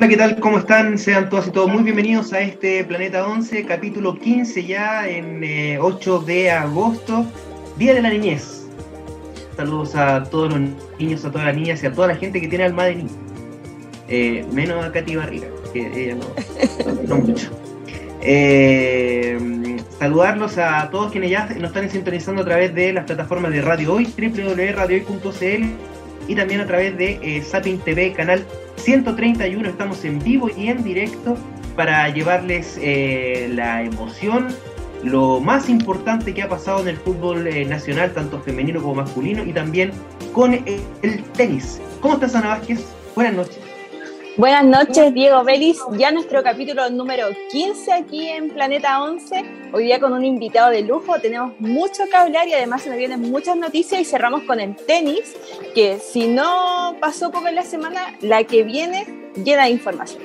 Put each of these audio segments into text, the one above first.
Hola, ¿qué tal? ¿Cómo están? Sean todas y todos muy bienvenidos a este Planeta 11, capítulo 15 ya en 8 eh, de agosto, Día de la Niñez. Saludos a todos los niños, a todas las niñas y a toda la gente que tiene alma de niño. Eh, menos a Katy Barriga, que ella no, no mucho. Eh, saludarlos a todos quienes ya nos están sintonizando a través de las plataformas de Radio Hoy, www.radiohoy.cl y también a través de eh, TV, canal 131. Estamos en vivo y en directo para llevarles eh, la emoción, lo más importante que ha pasado en el fútbol eh, nacional, tanto femenino como masculino, y también con el, tenis. ¿Cómo estás, Ana Vázquez? Buenas noches. Buenas noches, Diego Vélez. Ya nuestro capítulo número 15 aquí en Planeta 11. Hoy día con un invitado de lujo. Tenemos mucho que hablar y además se nos vienen muchas noticias y cerramos con el tenis, que si no pasó poco en la semana, la que viene llena de información.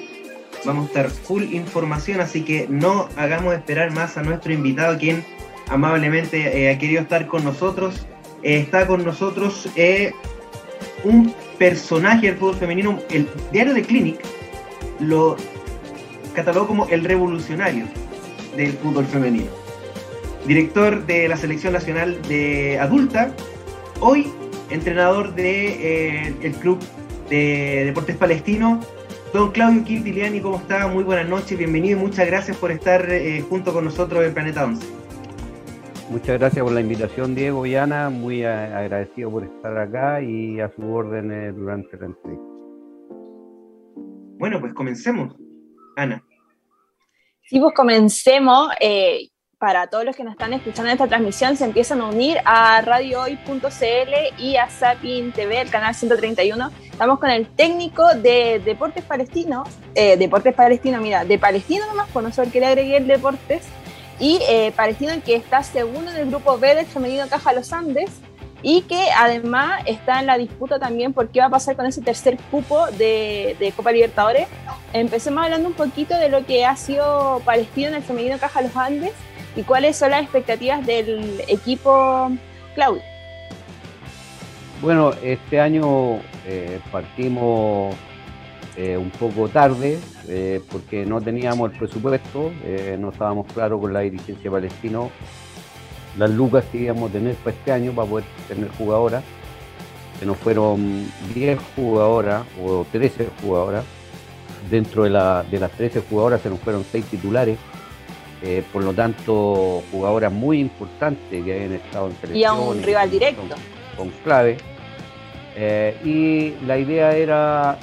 Vamos a estar full información, así que no hagamos esperar más a nuestro invitado, quien amablemente eh, ha querido estar con nosotros. Eh, está con nosotros eh, un personaje del fútbol femenino, el diario de Clinic lo catalogó como el revolucionario del fútbol femenino. Director de la selección nacional de adulta, hoy entrenador del de, eh, club de Deportes Palestino, don Claudio Quintiliani, ¿cómo está? Muy buenas noches, bienvenido y muchas gracias por estar eh, junto con nosotros en Planeta 11. Muchas gracias por la invitación, Diego y Ana. Muy agradecido por estar acá y a su orden durante la entrevista. Bueno, pues comencemos. Ana. Sí, pues comencemos. Eh, para todos los que nos están escuchando en esta transmisión, se empiezan a unir a radiohoy.cl y a Sapin TV, el canal 131. Estamos con el técnico de Deportes Palestino, eh, Deportes Palestino, mira, de Palestino nomás, por no saber que le agregué el Deportes, y eh, en que está segundo en el grupo B del femenino Caja Los Andes y que además está en la disputa también por qué va a pasar con ese tercer cupo de, Copa Libertadores. Empecemos hablando un poquito de lo que ha sido Palestino en el femenino Caja Los Andes y cuáles son las expectativas del equipo Claudio. Bueno, este año eh, partimos eh, un poco tarde, eh, porque no teníamos el presupuesto, eh, no estábamos claros con la dirigencia palestino las lucas que íbamos a tener para este año para poder tener jugadoras. Se nos fueron 10 jugadoras o 13 jugadoras. Dentro de, las 13 jugadoras se nos fueron 6 titulares. por lo tanto, jugadoras muy importantes que habían estado en selección. Y a un rival directo. con clave. y la idea era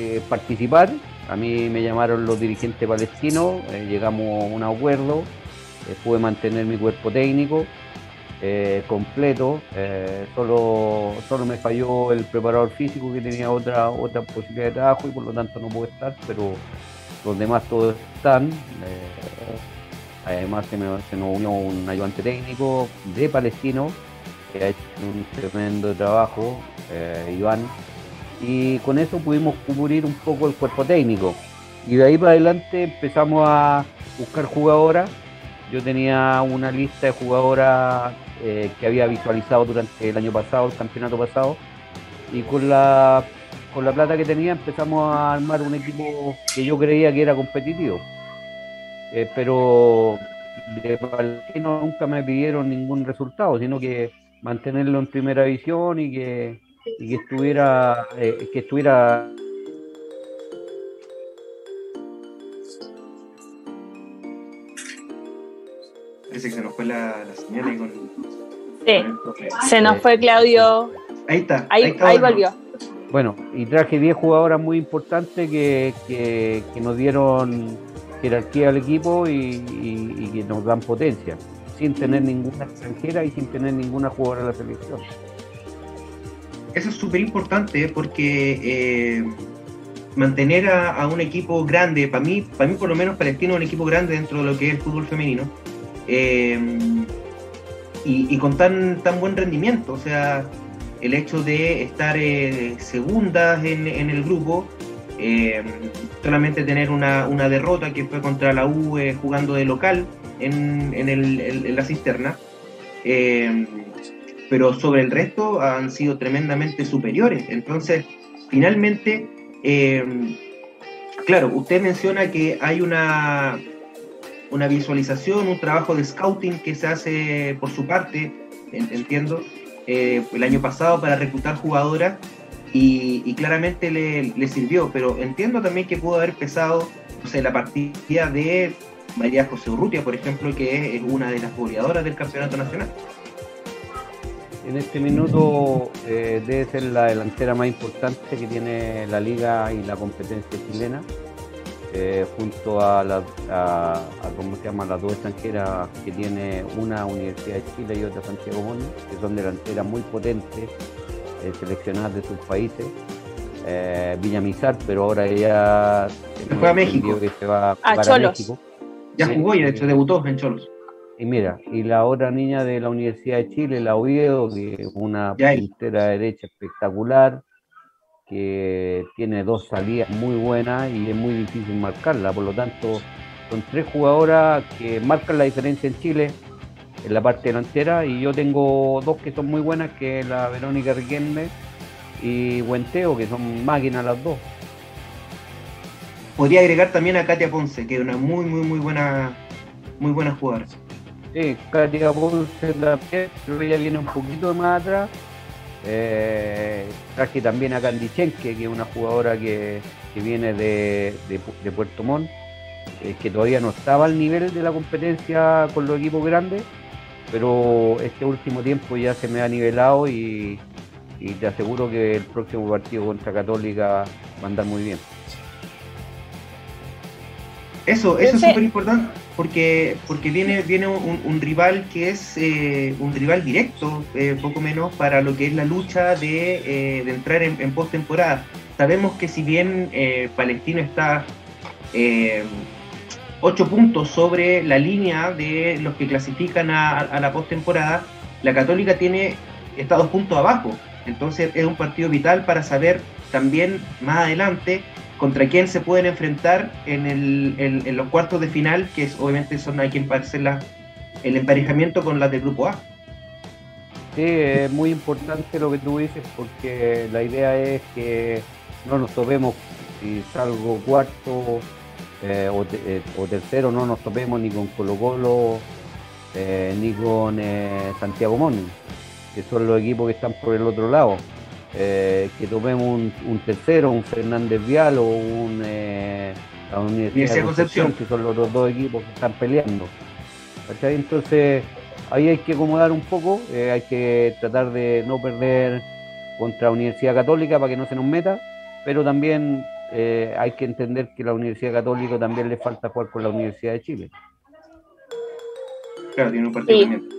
eh, participar. A mí me llamaron los dirigentes palestinos, eh, llegamos a un acuerdo, eh, pude mantener mi cuerpo técnico completo, solo, solo me falló el preparador físico que tenía otra, otra posibilidad de trabajo y por lo tanto no pude estar, pero los demás todos están. además se, se, nos unió un ayudante técnico de palestino que ha hecho un tremendo trabajo, Iván, y con eso pudimos cubrir un poco el cuerpo técnico. Y de ahí para adelante empezamos a buscar jugadoras. Yo tenía una lista de jugadoras eh, que había visualizado durante el año pasado, el campeonato pasado, y con la, con la plata que tenía empezamos a armar un equipo que yo creía que era competitivo. Eh, pero de Palestino nunca me pidieron ningún resultado, sino que mantenerlo en primera división y que y que estuviera, eh, que estuviera Parece que se nos fue la, la señal ahí con. Sí, se nos fue Claudio. Ahí está. Ahí, ahí, volvió. Bueno, y traje 10 jugadoras muy importantes que, que, que, nos dieron jerarquía al equipo y, y, que nos dan potencia, sin tener ninguna extranjera y sin tener ninguna jugadora en la selección eso es súper importante porque eh, mantener a, un equipo grande, para mí, para mí por lo menos Palestino es un equipo grande dentro de lo que es el fútbol femenino, eh, y, con tan, tan buen rendimiento, o sea, el hecho de estar eh, segundas en, el grupo, solamente tener una, derrota que fue contra la U jugando de local en, en la cisterna, pero sobre el resto han sido tremendamente superiores. Entonces, finalmente, eh, claro, usted menciona que hay una, una visualización, un trabajo de scouting que se hace por su parte, entiendo, eh, el año pasado para reclutar jugadoras y, claramente le, sirvió, pero entiendo también que pudo haber pesado la partida de María José Urrutia, por ejemplo, que es una de las goleadoras del campeonato nacional. En este minuto eh, debe ser la delantera más importante que tiene la liga y la competencia chilena, eh, junto a, la, a, ¿cómo se llama? las dos extranjeras que tiene una Universidad de Chile y otra Santiago Moni, que son delanteras muy potentes, eh, seleccionadas de sus países. Villamizar, pero ahora ella se fue a México. Que se va a México. Ya jugó y de hecho debutó en Cholos. Y mira, y la otra niña de la Universidad de Chile, la Oviedo, que es una puntera derecha espectacular, que tiene dos salidas muy buenas y es muy difícil marcarla. Por lo tanto, son tres jugadoras que marcan la diferencia en Chile en la parte delantera y yo tengo dos que son muy buenas, que es la Verónica Riquelme y Huenteo, que son máquinas las dos. Podría agregar también a Katia Ponce, que es una muy, muy, muy buena, muy buena jugadora. Sí, Katia Ponce también, pero ella viene un poquito más atrás. Eh, traje también a Candichenque, que es una jugadora que, viene de, Puerto Montt, eh, que todavía no estaba al nivel de la competencia con los equipos grandes, pero este último tiempo ya se me ha nivelado y, y te aseguro que el próximo partido contra Católica va a andar muy bien. Eso, eso es súper importante porque, porque viene, viene un, rival que es eh, un rival directo, eh, poco menos, para lo que es la lucha de, eh, entrar en, en postemporada. Sabemos que si bien Palestino está ocho puntos sobre la línea de los que clasifican a, a la postemporada, la Católica tiene está dos puntos abajo. Entonces es un partido vital para saber también más adelante contra quién se pueden enfrentar en, el, en, los cuartos de final, que es, obviamente son hay quien hacer el emparejamiento con las del grupo A. Sí, es muy importante lo que tú dices porque la idea es que no nos topemos, si salgo cuarto eh, eh, o, tercero, no nos topemos ni con Colo Colo eh, ni con Santiago Moni, que son los equipos que están por el otro lado eh, que tomemos un, tercero, un Fernández Vial o un eh, la Universidad de Concepción, que son los dos equipos que están peleando. Entonces ahí hay que acomodar un poco, eh, hay que tratar de no perder contra la Universidad Católica para que no se nos meta, pero también eh, hay que entender que la Universidad Católica también le falta jugar con la Universidad de Chile. Claro, tiene un partido también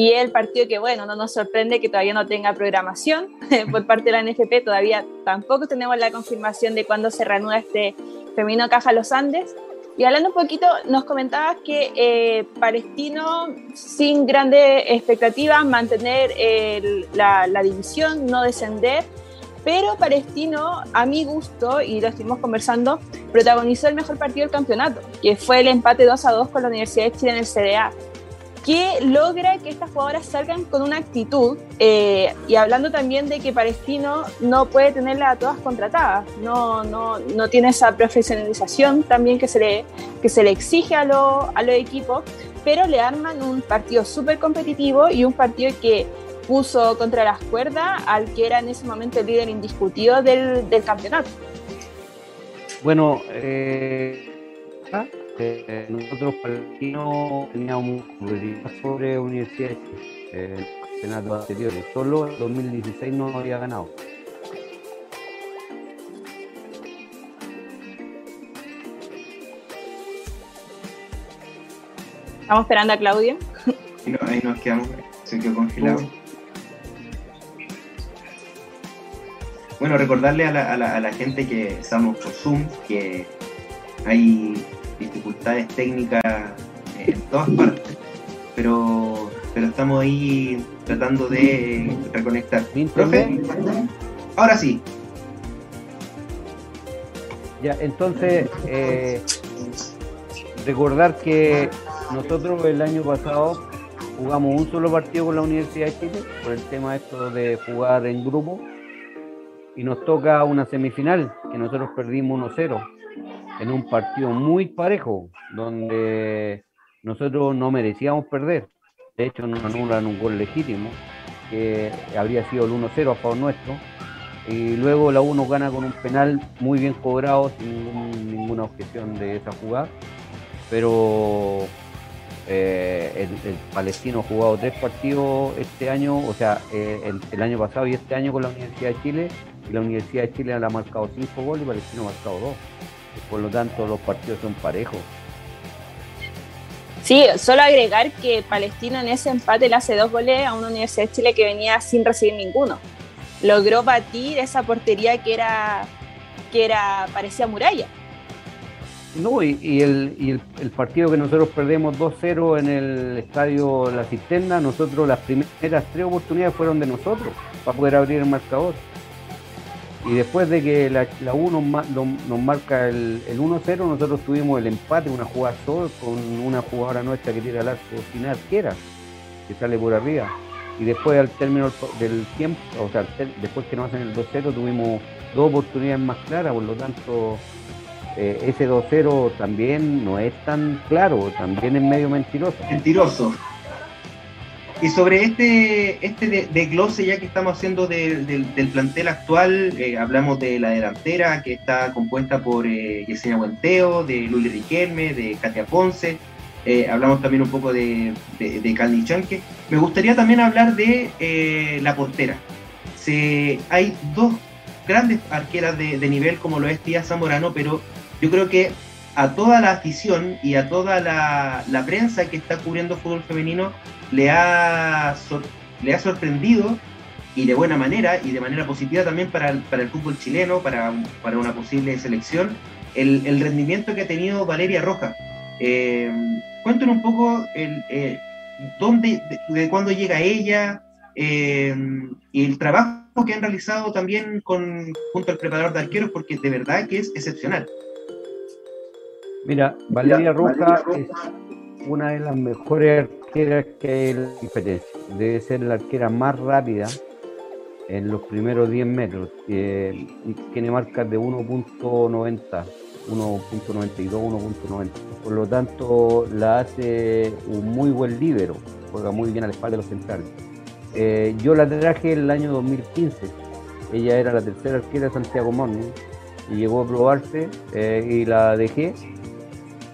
y el partido que, bueno, no nos sorprende que todavía no tenga programación por parte de la NFP, todavía tampoco tenemos la confirmación de cuándo se reanuda este Femenino Caja Los Andes. Y hablando un poquito, nos comentabas que eh, Palestino, sin grandes expectativas, mantener la, la, división, no descender, pero Palestino, a mi gusto, y lo estuvimos conversando, protagonizó el mejor partido del campeonato, que fue el empate 2 a 2 con la Universidad de Chile en el CDA que logra que estas jugadoras salgan con una actitud eh, y hablando también de que Palestino no puede tenerla a todas contratadas, no, no, no tiene esa profesionalización también que se le, que se le exige a, a los equipos, pero le arman un partido súper competitivo y un partido que puso contra las cuerdas al que era en ese momento el líder indiscutido del, del campeonato. Bueno, eh, nosotros palestinos teníamos un sobre universidades en el campeonato anterior, solo en 2016 no había ganado. Estamos esperando a Claudia. Ahí nos quedamos, se quedó congelado. Bueno, recordarle a la, a la, a la gente que estamos por Zoom, que hay dificultades técnicas en todas partes, pero, pero estamos ahí tratando de reconectar. ¿Profe? Ahora sí. Ya, entonces, eh, recordar que nosotros el año pasado jugamos un solo partido con la Universidad de Chile por el tema esto de jugar en grupo y nos toca una semifinal que nosotros perdimos 1-0 en un partido muy parejo, donde nosotros no merecíamos perder. De hecho, nos anulan un gol legítimo, que habría sido el 1-0 a favor nuestro. Y luego la 1 gana con un penal muy bien cobrado, sin ninguna objeción de esa jugada. Pero eh, el, palestino ha jugado tres partidos este año, o sea, eh, el, año pasado y este año con la Universidad de Chile, y la Universidad de Chile le ha marcado cinco goles y Palestino ha marcado dos. Por lo tanto, los partidos son parejos. Sí, solo agregar que Palestino en ese empate le hace dos goles a una Universidad de Chile que venía sin recibir ninguno. Logró batir esa portería que era que era parecía muralla. No, y, el, partido que nosotros perdemos 2-0 en el estadio La Cisterna, nosotros las primeras tres oportunidades fueron de nosotros para poder abrir el marcador. Y después de que la, la U nos, marca el, 1-0, nosotros tuvimos el empate, una jugada sol con una jugadora nuestra que tira el arco sin arquera, que sale por arriba. Y después al término del tiempo, o sea, después que nos hacen el 2-0, tuvimos dos oportunidades más claras, por lo tanto, eh, ese 2-0 también no es tan claro, también es medio mentiroso. Mentiroso. Y sobre este, este desglose ya que estamos haciendo del plantel actual, eh, hablamos de la delantera que está compuesta por eh, Yesenia Buenteo, de Luli Riquelme, de Katia Ponce, eh, hablamos también un poco de, de, de Chanque. Me gustaría también hablar de eh, la portera. Se, hay dos grandes arqueras de, nivel como lo es Tía Zamorano, pero yo creo que a toda la afición y a toda la, prensa que está cubriendo fútbol femenino le ha, le ha sorprendido y de buena manera y de manera positiva también para el, para el fútbol chileno, para, para una posible selección, el, rendimiento que ha tenido Valeria Roja. Eh, cuéntenos un poco el, eh, dónde, de, cuándo llega ella eh, y el trabajo que han realizado también con, junto al preparador de arqueros, porque de verdad que es excepcional. Mira, Valeria Roja es una de las mejores arqueras que hay en la competencia. Debe ser la arquera más rápida en los primeros 10 metros. tiene marcas de 1.90, 1.92, 1.90. Por lo tanto, la hace un muy buen líbero. Juega muy bien a la espalda de los centrales. Eh, yo la traje el año 2015. Ella era la tercera arquera de Santiago Morning y llegó a probarse eh, y la dejé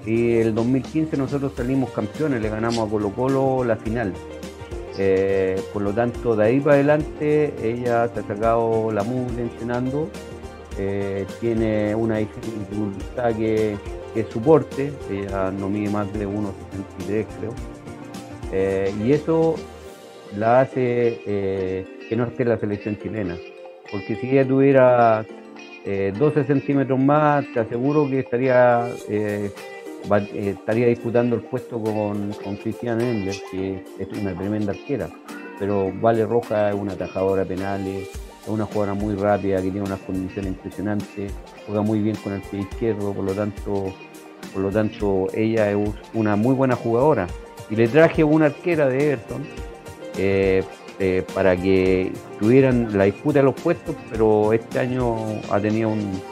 y el 2015 nosotros salimos campeones, le ganamos a Colo Colo la final. Eh, por lo tanto, de ahí para adelante ella se ha sacado la mugre entrenando, eh, tiene una dificultad que, es soporte, ella no mide más de 1,63 creo, eh, y eso la hace que no esté la selección chilena, porque si ella tuviera 12 centímetros más, te aseguro que estaría eh, estaría disputando el puesto con, con Cristian Endler, que es una tremenda arquera. Pero Vale Roja es una atajadora penal, es una jugadora muy rápida, que tiene unas condiciones impresionantes, juega muy bien con el pie izquierdo, por lo tanto, por lo tanto ella es una muy buena jugadora. Y le traje una arquera de Everton eh, eh, para que tuvieran la disputa de los puestos, pero este año ha tenido un,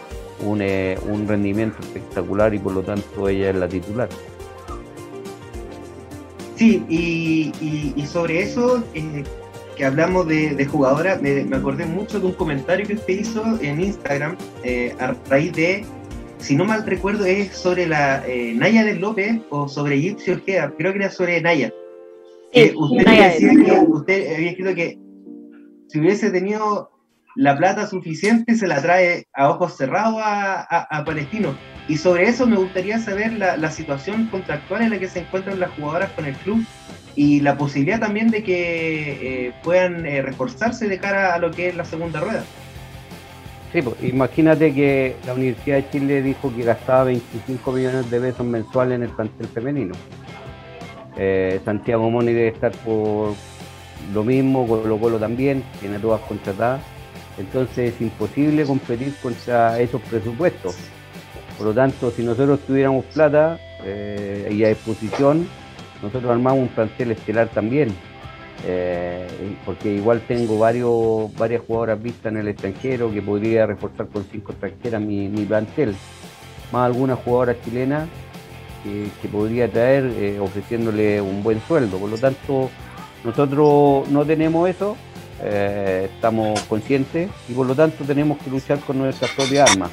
eh, un, rendimiento espectacular y por lo tanto ella es la titular. Sí, y, sobre eso eh, que hablamos de, jugadora, me, acordé mucho de un comentario que usted hizo en Instagram eh, a raíz de, si no mal recuerdo, es sobre la Naya del López o sobre Gypsy Ojeda, creo que era sobre Naya. usted, decía que, usted había escrito que si hubiese tenido la plata suficiente se la trae a ojos cerrados a, Palestino. Y sobre eso me gustaría saber la, situación contractual en la que se encuentran las jugadoras con el club y la posibilidad también de que eh, puedan eh, reforzarse de cara a lo que es la segunda rueda. Sí, pues, imagínate que la Universidad de Chile dijo que gastaba 25 millones de pesos mensuales en el plantel femenino. Eh, Santiago Moni debe estar por lo mismo, Colo Colo también, tiene todas contratadas entonces es imposible competir contra esos presupuestos. Por lo tanto, si nosotros tuviéramos plata eh, y a disposición, nosotros armamos un plantel estelar también. Eh, porque igual tengo varios, varias jugadoras vistas en el extranjero que podría reforzar con cinco extranjeras mi, plantel. más alguna jugadora chilena que, podría traer eh, ofreciéndole un buen sueldo. Por lo tanto, nosotros no tenemos eso, eh, estamos conscientes y por lo tanto tenemos que luchar con nuestras propias armas.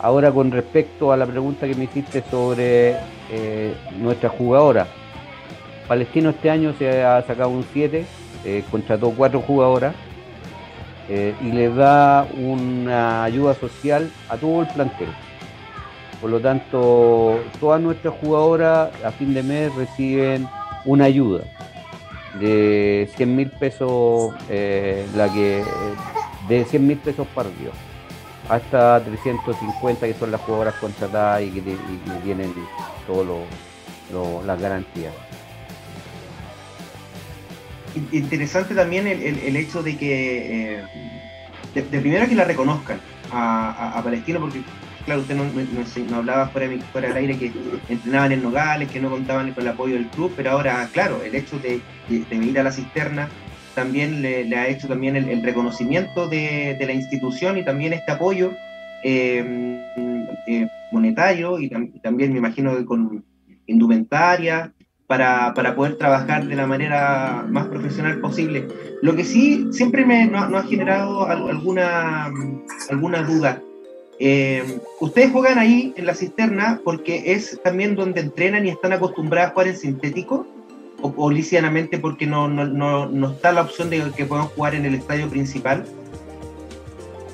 Ahora con respecto a la pregunta que me hiciste sobre eh, nuestra jugadora, Palestino este año se ha sacado un 7, contrató cuatro jugadoras y le da una ayuda social a todo el plantel. Por lo tanto, todas nuestras jugadoras a fin de mes reciben una ayuda de 100 mil pesos, eh, la que de 100 mil pesos para Dios, hasta 350 que son las jugadoras contratadas y que, tienen todas las garantías. Interesante también el, hecho de que, eh, de, primero que la reconozcan a Palestino, porque claro, usted no, hablaba fuera, del aire que entrenaban en Nogales, que no contaban con el apoyo del club, pero ahora, claro, el hecho de, ir a la cisterna también le, ha hecho también el, reconocimiento de, la institución y también este apoyo eh, eh, monetario y, también me imagino que con indumentaria para, poder trabajar de la manera más profesional posible. Lo que sí siempre me no, ha generado alguna, alguna duda eh, ustedes juegan ahí en la cisterna porque es también donde entrenan y están acostumbrados a jugar en sintético o, o porque no, no, está la opción de que puedan jugar en el estadio principal.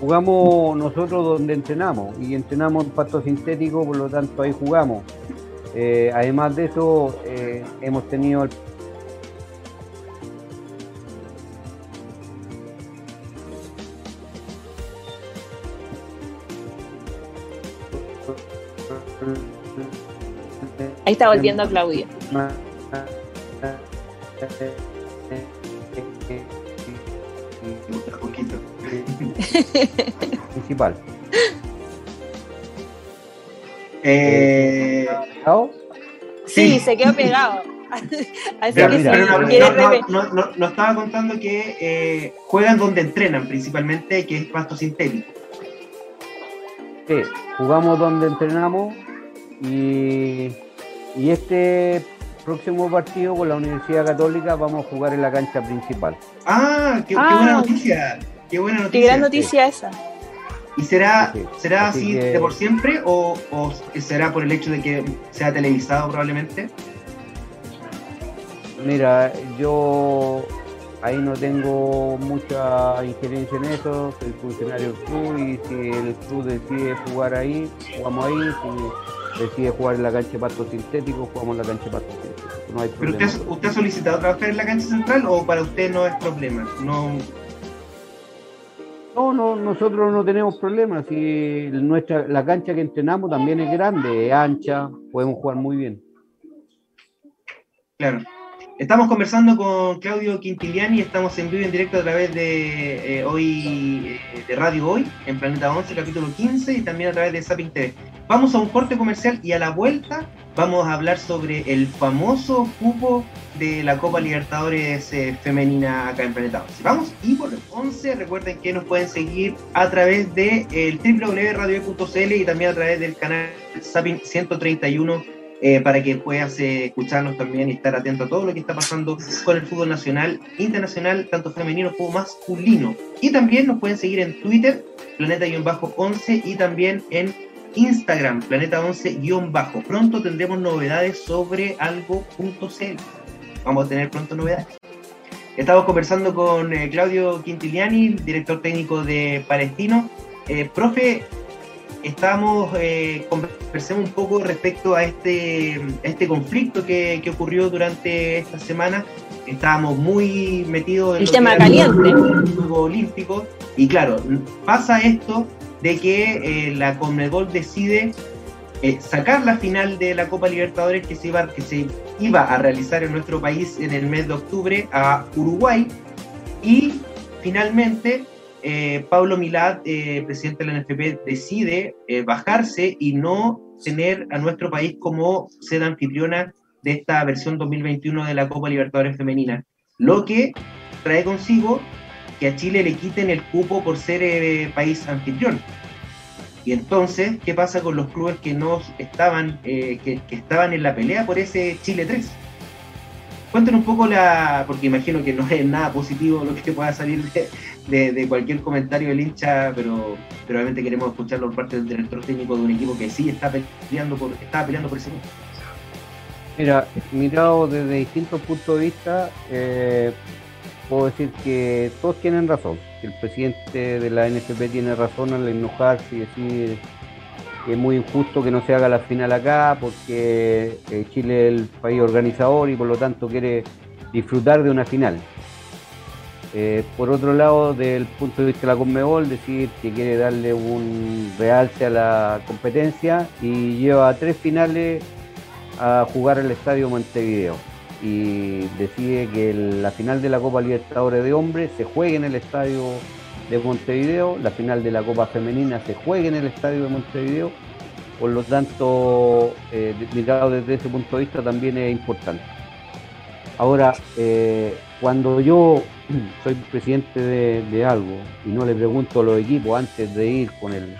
Jugamos nosotros donde entrenamos y entrenamos en pasto sintético, por lo tanto ahí jugamos. Eh, además de eso, eh, hemos tenido el Ahí está volviendo a Claudia. Principal. Eh, sí, se quedó pegado. no, estaba contando que eh, juegan donde entrenan principalmente, que es pasto sintético. Sí, jugamos donde entrenamos y y este próximo partido con la Universidad Católica vamos a jugar en la cancha principal. Ah, qué, buena ah. noticia. Qué buena noticia. Qué gran noticia esa. ¿Y será, será así, de por siempre o, será por el hecho de que sea televisado probablemente? Mira, yo ahí no tengo mucha injerencia en eso, soy funcionario del club y si el club decide jugar ahí, jugamos ahí, decide jugar en la cancha de pasto sintético, jugamos en la cancha de pasto sintético. No hay ¿Pero usted, usted, ha solicitado trabajar en la cancha central o para usted no es problema? No. No, no, nosotros no tenemos problemas. Si nuestra, la cancha que entrenamos también es grande, es ancha, podemos jugar muy bien. Claro. Estamos conversando con Claudio Quintiliani, estamos en vivo y en directo a través de eh, hoy eh, de Radio Hoy, en Planeta 11, capítulo 15, y también a través de Zapping TV. Vamos a un corte comercial y a la vuelta vamos a hablar sobre el famoso cupo de la Copa Libertadores eh, femenina acá en Planeta 11. Vamos y por el 11, recuerden que nos pueden seguir a través de el www.radio.cl y también a través del canal Zapping 131 eh, para que puedas eh, escucharnos también y estar atento a todo lo que está pasando con el fútbol nacional, internacional, tanto femenino como masculino. Y también nos pueden seguir en Twitter, planeta-11, y también en Instagram, planeta11-bajo. Pronto tendremos novedades sobre algo.cl. Vamos a tener pronto novedades. Estamos conversando con eh, Claudio Quintiliani, director técnico de Palestino. profe, estábamos, eh, conversemos un poco respecto a este, este conflicto que, ocurrió durante esta semana. Estábamos muy metidos en el tema caliente. Juego olímpico. Y claro, pasa esto de que eh, la Conmebol decide eh, sacar la final de la Copa Libertadores que se, iba, a realizar en nuestro país en el mes de octubre a Uruguay. Y finalmente eh, Pablo Milad, eh, presidente de la NFP, decide bajarse y no tener a nuestro país como sede anfitriona de esta versión 2021 de la Copa Libertadores Femenina, lo que trae consigo que a Chile le quiten el cupo por ser país anfitrión. Y entonces, ¿qué pasa con los clubes que no estaban, eh, que, estaban en la pelea por ese Chile 3? Cuéntenos un poco la, porque imagino que no es nada positivo lo que pueda salir de, cualquier comentario del hincha, pero, pero obviamente queremos escucharlo por parte del director técnico de un equipo que sí está peleando por, está peleando por ese punto. Mira, mirado desde distintos puntos de vista, eh, puedo decir que todos tienen razón. El presidente de la NFP tiene razón al enojarse y decir que es muy injusto que no se haga la final acá porque eh, Chile es el país organizador y por lo tanto quiere disfrutar de una final. Eh, por otro lado, del punto de vista de la Conmebol, decir que quiere darle un realce a la competencia y lleva tres finales a jugar el Estadio Montevideo y decide que la final de la Copa Libertadores de Hombres se juegue en el Estadio de Montevideo, la final de la Copa Femenina se juegue en el Estadio de Montevideo, por lo tanto, eh, mirado desde ese punto de vista también es importante. Ahora, eh, cuando yo soy presidente de, algo y no le pregunto a los equipos antes de ir con el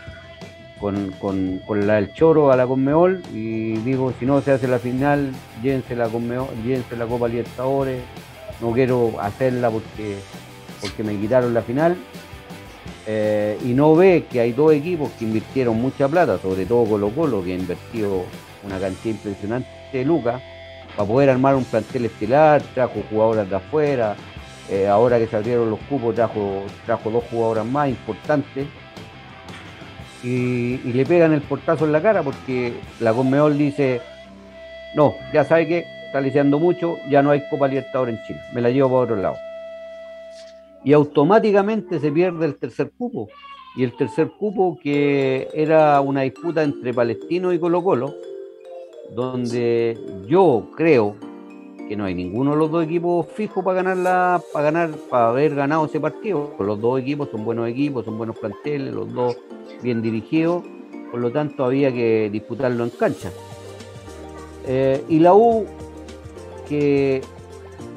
con, con, con la, el choro a la Conmeol y digo, si no se hace la final, llévense la, Conmeol, llévense la Copa Libertadores, no quiero hacerla porque, porque me quitaron la final. Eh, y no ve que hay dos equipos que invirtieron mucha plata, sobre todo Colo Colo, que ha invertido una cantidad impresionante de lucas, para poder armar un plantel estelar, trajo jugadoras de afuera, eh, ahora que se abrieron los cupos trajo, trajo dos jugadoras más importantes y, le pegan el portazo en la cara porque la Conmeol dice, no, ya sabe que está lisiando mucho, ya no hay Copa Libertadores en Chile, me la llevo para otro lado. Y automáticamente se pierde el tercer cupo. Y el tercer cupo que era una disputa entre Palestino y Colo Colo, donde yo creo que no hay ninguno de los dos equipos fijos para ganar la, para ganar, para haber ganado ese partido. Los dos equipos son buenos equipos, son buenos planteles, los dos bien dirigidos, por lo tanto había que disputarlo en cancha. Eh, y la U, que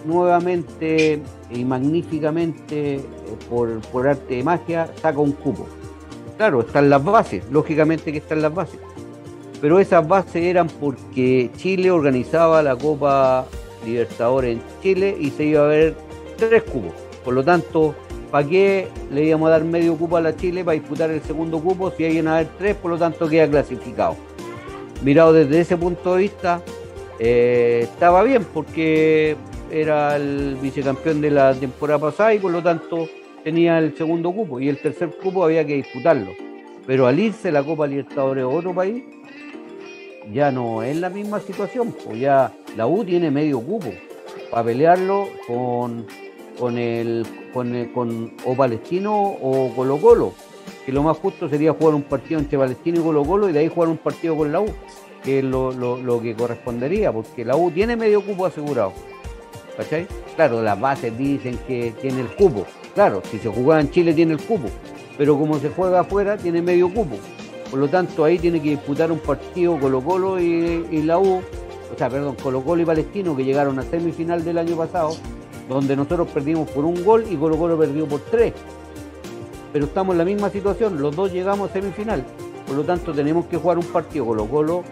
nuevamente y magníficamente, eh, por, por arte de magia, saca un cupo. Claro, están las bases, lógicamente que están las bases. Pero esas bases eran porque Chile organizaba la Copa Libertadores en Chile y se iba a ver tres cupos. Por lo tanto, ¿para qué le íbamos a dar medio cupo a la Chile para disputar el segundo cupo si hay a haber tres? Por lo tanto, queda clasificado. Mirado desde ese punto de vista, eh, estaba bien porque era el vicecampeón de la temporada pasada y por lo tanto tenía el segundo cupo y el tercer cupo había que disputarlo. Pero al irse la Copa Libertadores a otro país, ya no es la misma situación, pues ya la U tiene medio cupo para pelearlo con, con el con, o Palestino o Colo Colo, que lo más justo sería jugar un partido entre Palestino y Colo Colo y de ahí jugar un partido con la U, que es lo, que correspondería, porque la U tiene medio cupo asegurado. ¿Cachai? Claro, las bases dicen que tiene el cupo. Claro, si se jugaba en Chile tiene el cupo, pero como se juega afuera tiene medio cupo. Por lo tanto, ahí tiene que disputar un partido Colo Colo y, la U, o sea, perdón, Colo Colo y Palestino, que llegaron a semifinal del año pasado, donde nosotros perdimos por un gol y Colo Colo perdió por tres. Pero estamos en la misma situación, los dos llegamos a semifinal. Por lo tanto, tenemos que jugar un partido Colo Colo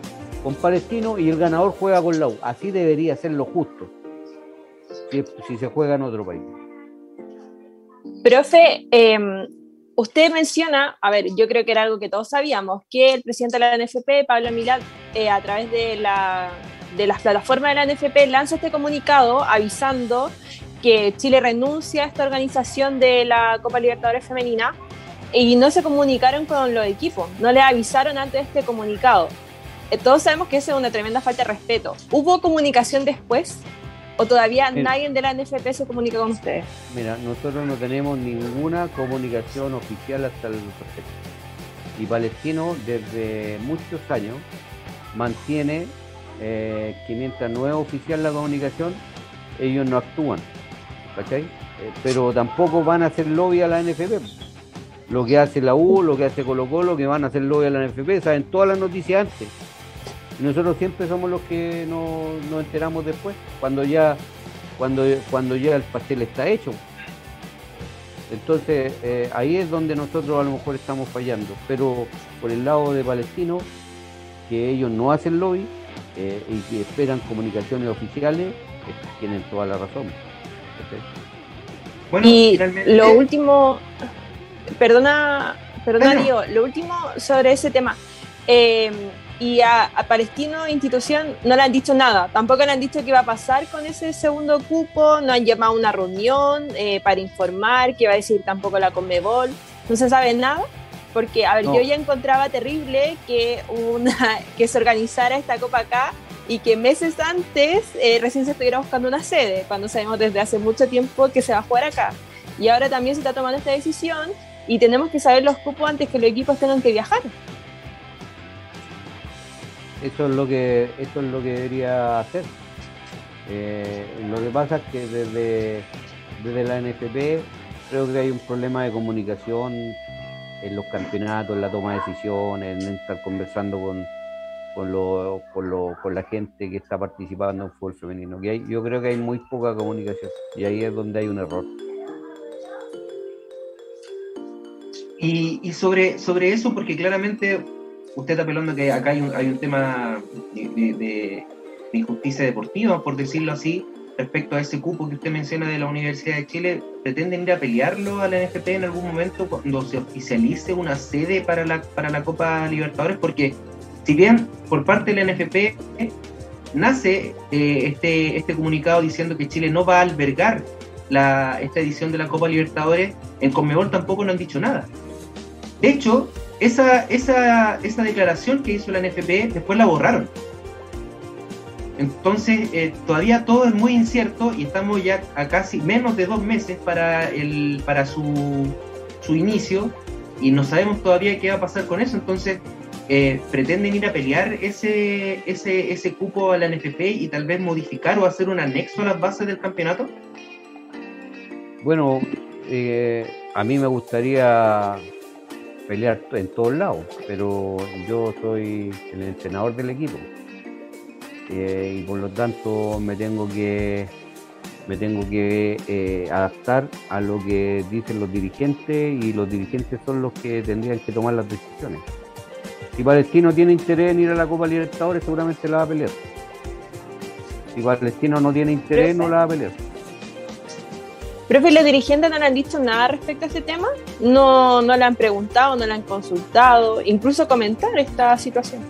con Palestino y el ganador juega con la U. Así debería ser lo justo, si, si se juega en otro país. Profe, eh, Usted menciona, a ver, yo creo que era algo que todos sabíamos, que el presidente de la NFP, Pablo Milad, eh, a través de, la, de las plataformas de la NFP, lanza este comunicado avisando que Chile renuncia a esta organización de la Copa Libertadores Femenina y no se comunicaron con los equipos, no le avisaron antes de este comunicado. Eh, todos sabemos que eso es una tremenda falta de respeto. ¿Hubo comunicación después? ¿O todavía nadie de la NFP se comunica con ustedes? Mira, nosotros no tenemos ninguna comunicación oficial hasta el respecto. Y Palestino desde muchos años mantiene eh, que mientras no es oficial la comunicación, ellos no actúan. ¿Cachai? Eh, pero tampoco van a hacer lobby a la NFP. Lo que hace la U, lo que hace Colo Colo, que van a hacer lobby a la NFP, saben todas las noticias antes nosotros siempre somos los que nos, enteramos después, cuando ya, cuando, cuando ya el pastel está hecho. Entonces, eh, ahí es donde nosotros a lo mejor estamos fallando. Pero por el lado de Palestino, que ellos no hacen lobby eh, y que esperan comunicaciones oficiales, tienen toda la razón. Bueno, y lo último, perdona, perdona, Diego, lo último sobre ese tema. Y a, Palestino institución no le han dicho nada, tampoco le han dicho qué va a pasar con ese segundo cupo, no han llamado a una reunión eh, para informar, qué va a decir tampoco la Conmebol, no se sabe nada, porque a ver, yo ya encontraba terrible que, una, que se organizara esta copa acá y que meses antes eh, recién se estuviera buscando una sede, cuando sabemos desde hace mucho tiempo que se va a jugar acá. Y ahora también se está tomando esta decisión y tenemos que saber los cupos antes que los equipos tengan que viajar. Eso es lo que, eso es lo que debería hacer. Eh, lo que pasa es que desde, desde la NFP creo que hay un problema de comunicación en los campeonatos, en la toma de decisiones, en estar conversando con, con, lo, con, lo, con la gente que está participando en fútbol femenino. Que hay, yo creo que hay muy poca comunicación y ahí es donde hay un error. Y, y sobre, sobre eso, porque claramente usted está apelando que acá hay un, hay un tema de, injusticia deportiva, por decirlo así, respecto a ese cupo que usted menciona de la Universidad de Chile, ¿pretenden ir a pelearlo a la NFP en algún momento cuando se oficialice una sede para la, para la Copa Libertadores? Porque si bien por parte de la NFP nace eh, este, este comunicado diciendo que Chile no va a albergar la, esta edición de la Copa Libertadores, en Conmebol tampoco no han dicho nada. De hecho, esa, esa, esa declaración que hizo la NFP después la borraron. Entonces, eh, todavía todo es muy incierto y estamos ya a casi menos de dos meses para, el, para su, su inicio y no sabemos todavía qué va a pasar con eso. Entonces, eh, pretenden ir a pelear ese, ese, ese cupo a la NFP y tal vez modificar o hacer un anexo a las bases del campeonato? Bueno, eh, a mí me gustaría pelear en todos lados, pero yo soy el entrenador del equipo eh, y por lo tanto me tengo que me tengo que eh, adaptar a lo que dicen los dirigentes y los dirigentes son los que tendrían que tomar las decisiones. Si Palestino tiene interés en ir a la Copa Libertadores, seguramente la va a pelear. Si Palestino no tiene interés, no la va a pelear. Profe, ¿los dirigentes no le han dicho nada respecto a este tema? ¿No, no le han preguntado, no le han consultado, incluso comentar esta situación?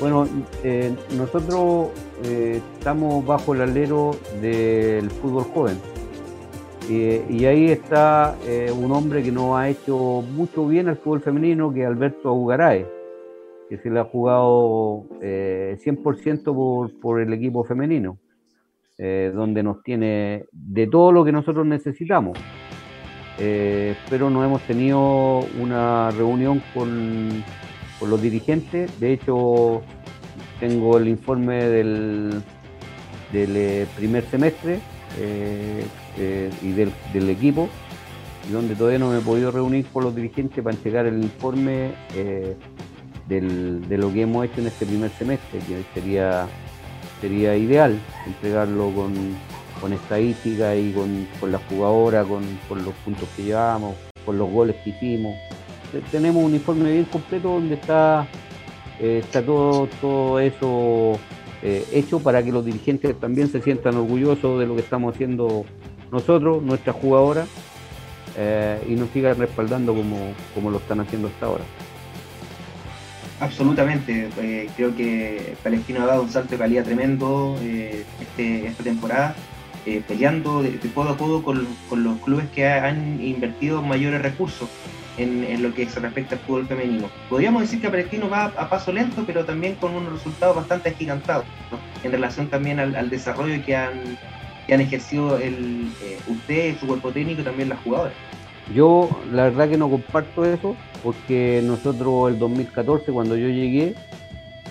Bueno, eh, nosotros eh, estamos bajo el alero del fútbol joven. Eh, y ahí está un hombre que nos ha hecho mucho bien al fútbol femenino, que es Alberto Augarae, que se le ha jugado 100% por, por el equipo femenino. Eh, donde nos tiene de todo lo que nosotros necesitamos. Eh, pero no hemos tenido una reunión con, los dirigentes. De hecho, tengo el informe del, del eh, primer semestre y del, del, equipo, donde todavía no me he podido reunir con los dirigentes para entregar el informe de lo que hemos hecho en este primer semestre, que sería sería ideal entregarlo con, con estadística y con, con la jugadora, con, los puntos que llevamos, con los goles que hicimos. Tenemos un informe bien completo donde está, eh, está todo, todo eso eh, hecho para que los dirigentes también se sientan orgullosos de lo que estamos haciendo nosotros, nuestras jugadoras, eh, y nos sigan respaldando como, como lo están haciendo hasta ahora. Absolutamente, eh, creo que Palestino ha dado un salto de calidad tremendo eh, este, esta temporada, eh, peleando de, codo a codo con, los clubes que han invertido mayores recursos en, lo que se respecta al fútbol femenino. Podríamos decir que Palestino va a, paso lento, pero también con unos resultados bastante agigantados en relación también al, desarrollo que han, que han ejercido el, usted, su cuerpo técnico y también las jugadoras. Yo la verdad que no comparto eso, porque nosotros el 2014 cuando yo llegué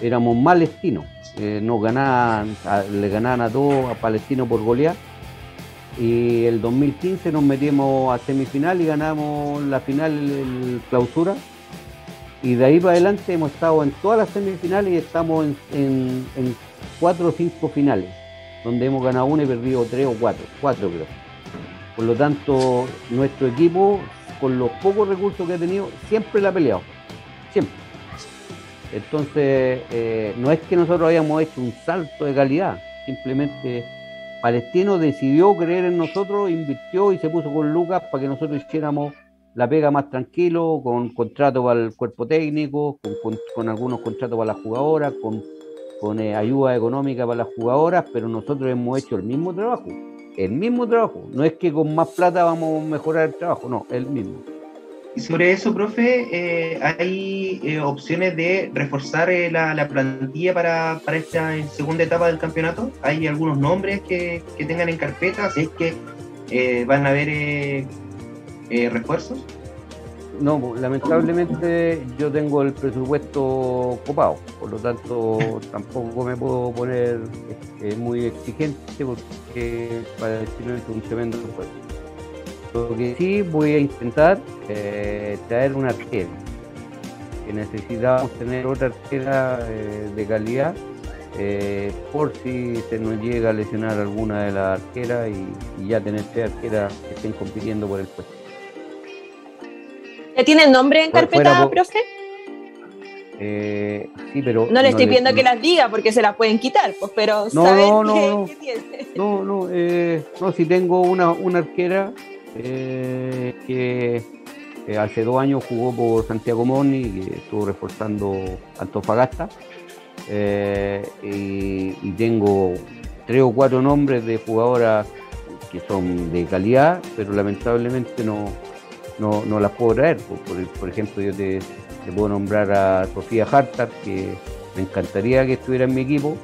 éramos malestinos, eh, nos ganaban, le ganaban a todos a Palestino por golear y el 2015 nos metimos a semifinal y ganamos la final el clausura. Y de ahí para adelante hemos estado en todas las semifinales y estamos en, en cuatro o cinco finales donde hemos ganado una y perdido tres o cuatro, cuatro creo. Por lo tanto, nuestro equipo, con los pocos recursos que ha tenido, siempre la ha peleado. Siempre. Entonces, eh, no es que nosotros hayamos hecho un salto de calidad, simplemente Palestino decidió creer en nosotros, invirtió y se puso con Lucas para que nosotros hiciéramos la pega más tranquilo, con contrato para el cuerpo técnico, con, algunos contratos para las jugadoras, con, con eh, ayuda económica para las jugadoras, pero nosotros hemos hecho el mismo trabajo, el mismo trabajo. No es que con más plata vamos a mejorar el trabajo, no, el mismo. Y sobre eso, profe, eh, ¿hay eh, opciones de reforzar la, plantilla para, esta segunda etapa del campeonato? ¿Hay algunos nombres que, que tengan en carpeta? Si es que van a haber eh, refuerzos? No, lamentablemente yo tengo el presupuesto copado, por lo tanto tampoco me puedo poner eh, muy exigente porque para decirlo es un tremendo esfuerzo. Lo que sí voy a intentar eh, traer una arquera, que necesitamos tener otra arquera de calidad por si se nos llega a lesionar alguna de las arqueras y, y ya tener tres arqueras que estén compitiendo por el puesto. ¿Ya tiene el nombre en carpeta, profe? Eh, sí, pero. No le estoy pidiendo que las diga porque se las pueden quitar, pues, pero no, no, no, qué, tiene. No, no, eh, no, si tengo una, una arquera eh, que hace dos años jugó por Santiago Moni y estuvo reforzando Antofagasta. Y, y, tengo tres o cuatro nombres de jugadoras que son de calidad, pero lamentablemente no, no, no las puedo traer. Por, ejemplo, yo te, puedo nombrar a Sofía Hartar, que me encantaría que estuviera en mi equipo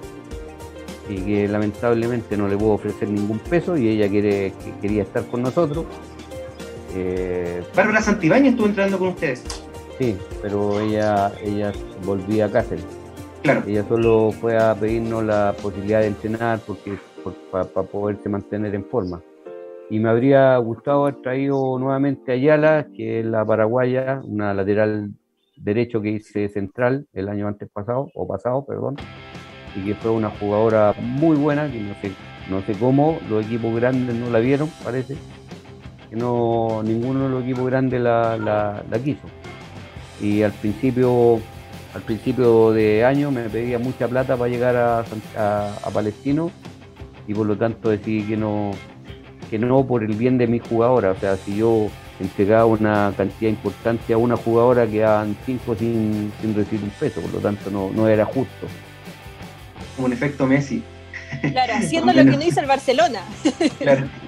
y que lamentablemente no le puedo ofrecer ningún peso y ella quiere, que quería estar con nosotros. Eh, Bárbara Santibáñez estuvo entrando con ustedes. Sí, pero ella, ella volvía a Cáceres. Claro. Ella solo fue a pedirnos la posibilidad de entrenar porque para poderse mantener en forma y me habría gustado haber traído nuevamente a Ayala, que es la paraguaya, una lateral derecho que hice central el año antes pasado, o pasado, perdón, y que fue una jugadora muy buena, que no sé, no sé cómo los equipos grandes no la vieron, parece, que no, ninguno de los equipos grandes la, la, quiso. Y al principio, al principio de año me pedía mucha plata para llegar a, a, a Palestino y por lo tanto decidí que no, que no por el bien de mi jugadora. O sea, si yo entregaba una cantidad importante a una jugadora, quedaban cinco sin, sin recibir un peso, por lo tanto no, no era justo. Como un efecto Messi. Claro, haciendo lo que no hizo el Barcelona. claro.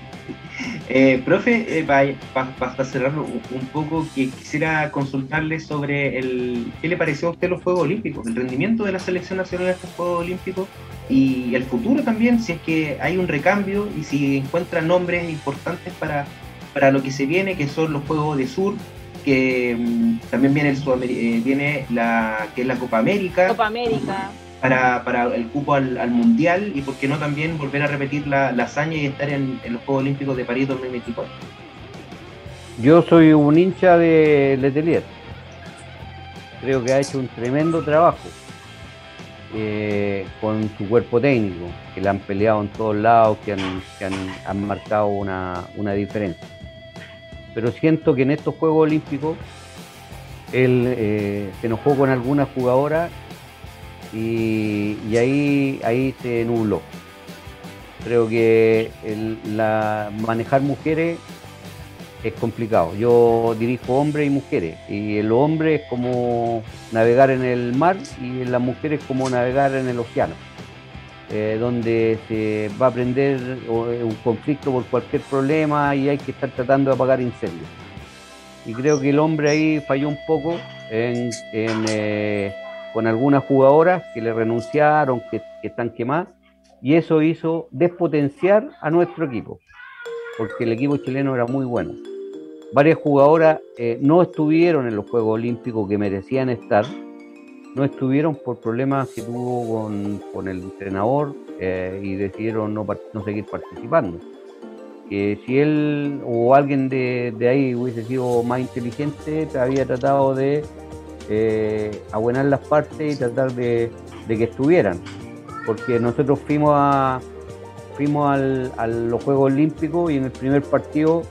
Eh, profe, eh, para cerrar un, poco, que quisiera consultarle sobre el qué le pareció a usted los Juegos Olímpicos, el rendimiento de la selección nacional en estos Juegos Olímpicos y el futuro también, si es que hay un recambio y si encuentra nombres importantes para, para lo que se viene, que son los Juegos de Sur, que mm, también viene, el eh, viene la, que es la. Copa América para, para el cupo al, Mundial y por qué no también volver a repetir la, hazaña y estar en, los Juegos Olímpicos de París 2024. Yo soy un hincha de Letelier. Creo que ha hecho un tremendo trabajo eh, con su cuerpo técnico, que le han peleado en todos lados, que han, marcado una, diferencia. Pero siento que en estos Juegos Olímpicos él eh, se enojó con algunas jugadoras y, ahí, ahí se nubló. Creo que la, manejar mujeres es complicado. Yo dirijo hombres y mujeres y el hombre es como navegar en el mar y las mujeres como navegar en el océano, eh, donde se va a aprender un conflicto por cualquier problema y hay que estar tratando de apagar incendios. Y creo que el hombre ahí falló un poco en, eh, con algunas jugadoras que le renunciaron, que, están quemadas, y eso hizo despotenciar a nuestro equipo, porque el equipo chileno era muy bueno. Varias jugadoras eh, no estuvieron en los Juegos Olímpicos que merecían estar, no estuvieron por problemas que tuvo con, el entrenador eh, y decidieron no, no seguir participando. Si él o alguien de, de ahí hubiese sido más inteligente, había tratado de eh, las partes y tratar de, que estuvieran. Porque nosotros fuimos a, fuimos a los Juegos Olímpicos y en el primer partido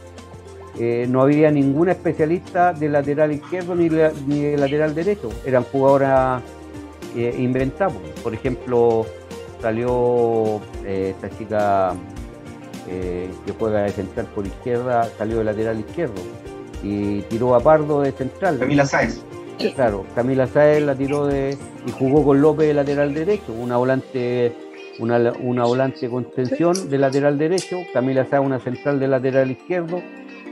eh, no había ninguna especialista de lateral izquierdo ni, de lateral derecho. Eran jugadoras eh, inventamos. Por ejemplo, salió eh, esta chica eh, que juega de central por izquierda, salió de lateral izquierdo y tiró a Pardo de central. Camila Sáez. Claro, Camila Sáez la tiró de y jugó con López de lateral derecho, una volante una, una volante con tensión de lateral derecho, Camila Sáez una central de lateral izquierdo,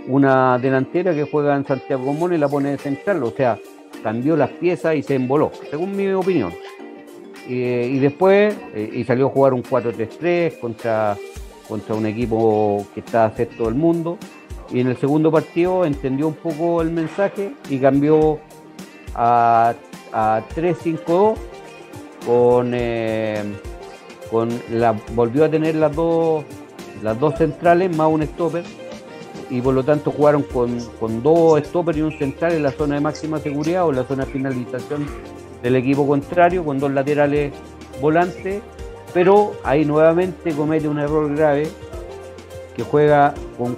una delantera que juega en Santiago Común y la pone de central, o sea, cambió las piezas y se emboló, según mi opinión. y después, eh, y salió a jugar un 4-3-3 contra, contra un equipo que está sexto del mundo. Y en el segundo partido entendió un poco el mensaje y cambió a, a 3-5-2 con, eh, con la, volvió a tener las dos, las dos centrales más un stopper y por lo tanto jugaron con, con dos stoppers y un central en la zona de máxima seguridad o en la zona de finalización del equipo contrario, con dos laterales volantes, pero ahí nuevamente comete un error grave que juega con,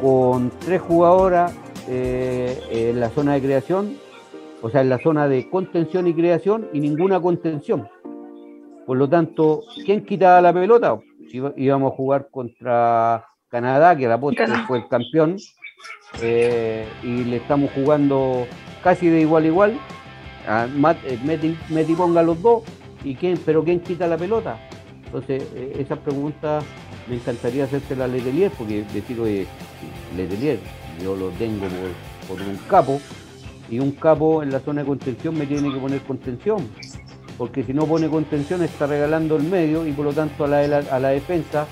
con tres jugadoras eh, en la zona de creación, o sea, en la zona de contención y creación y ninguna contención. Por lo tanto, ¿quién quitaba la pelota? Si íbamos a jugar contra Canadá, que la fue el campeón, eh, y le estamos jugando casi de igual a igual. A eh, Meti, ponga los dos, y quién, pero ¿quién quita la pelota? Entonces, eh, esa pregunta me encantaría hacerte a Letelier, porque decir, oye, Letelier, yo lo tengo por, por, un capo, y un capo en la zona de contención me tiene que poner contención, porque si no pone contención está regalando el medio y por lo tanto a la, a la defensa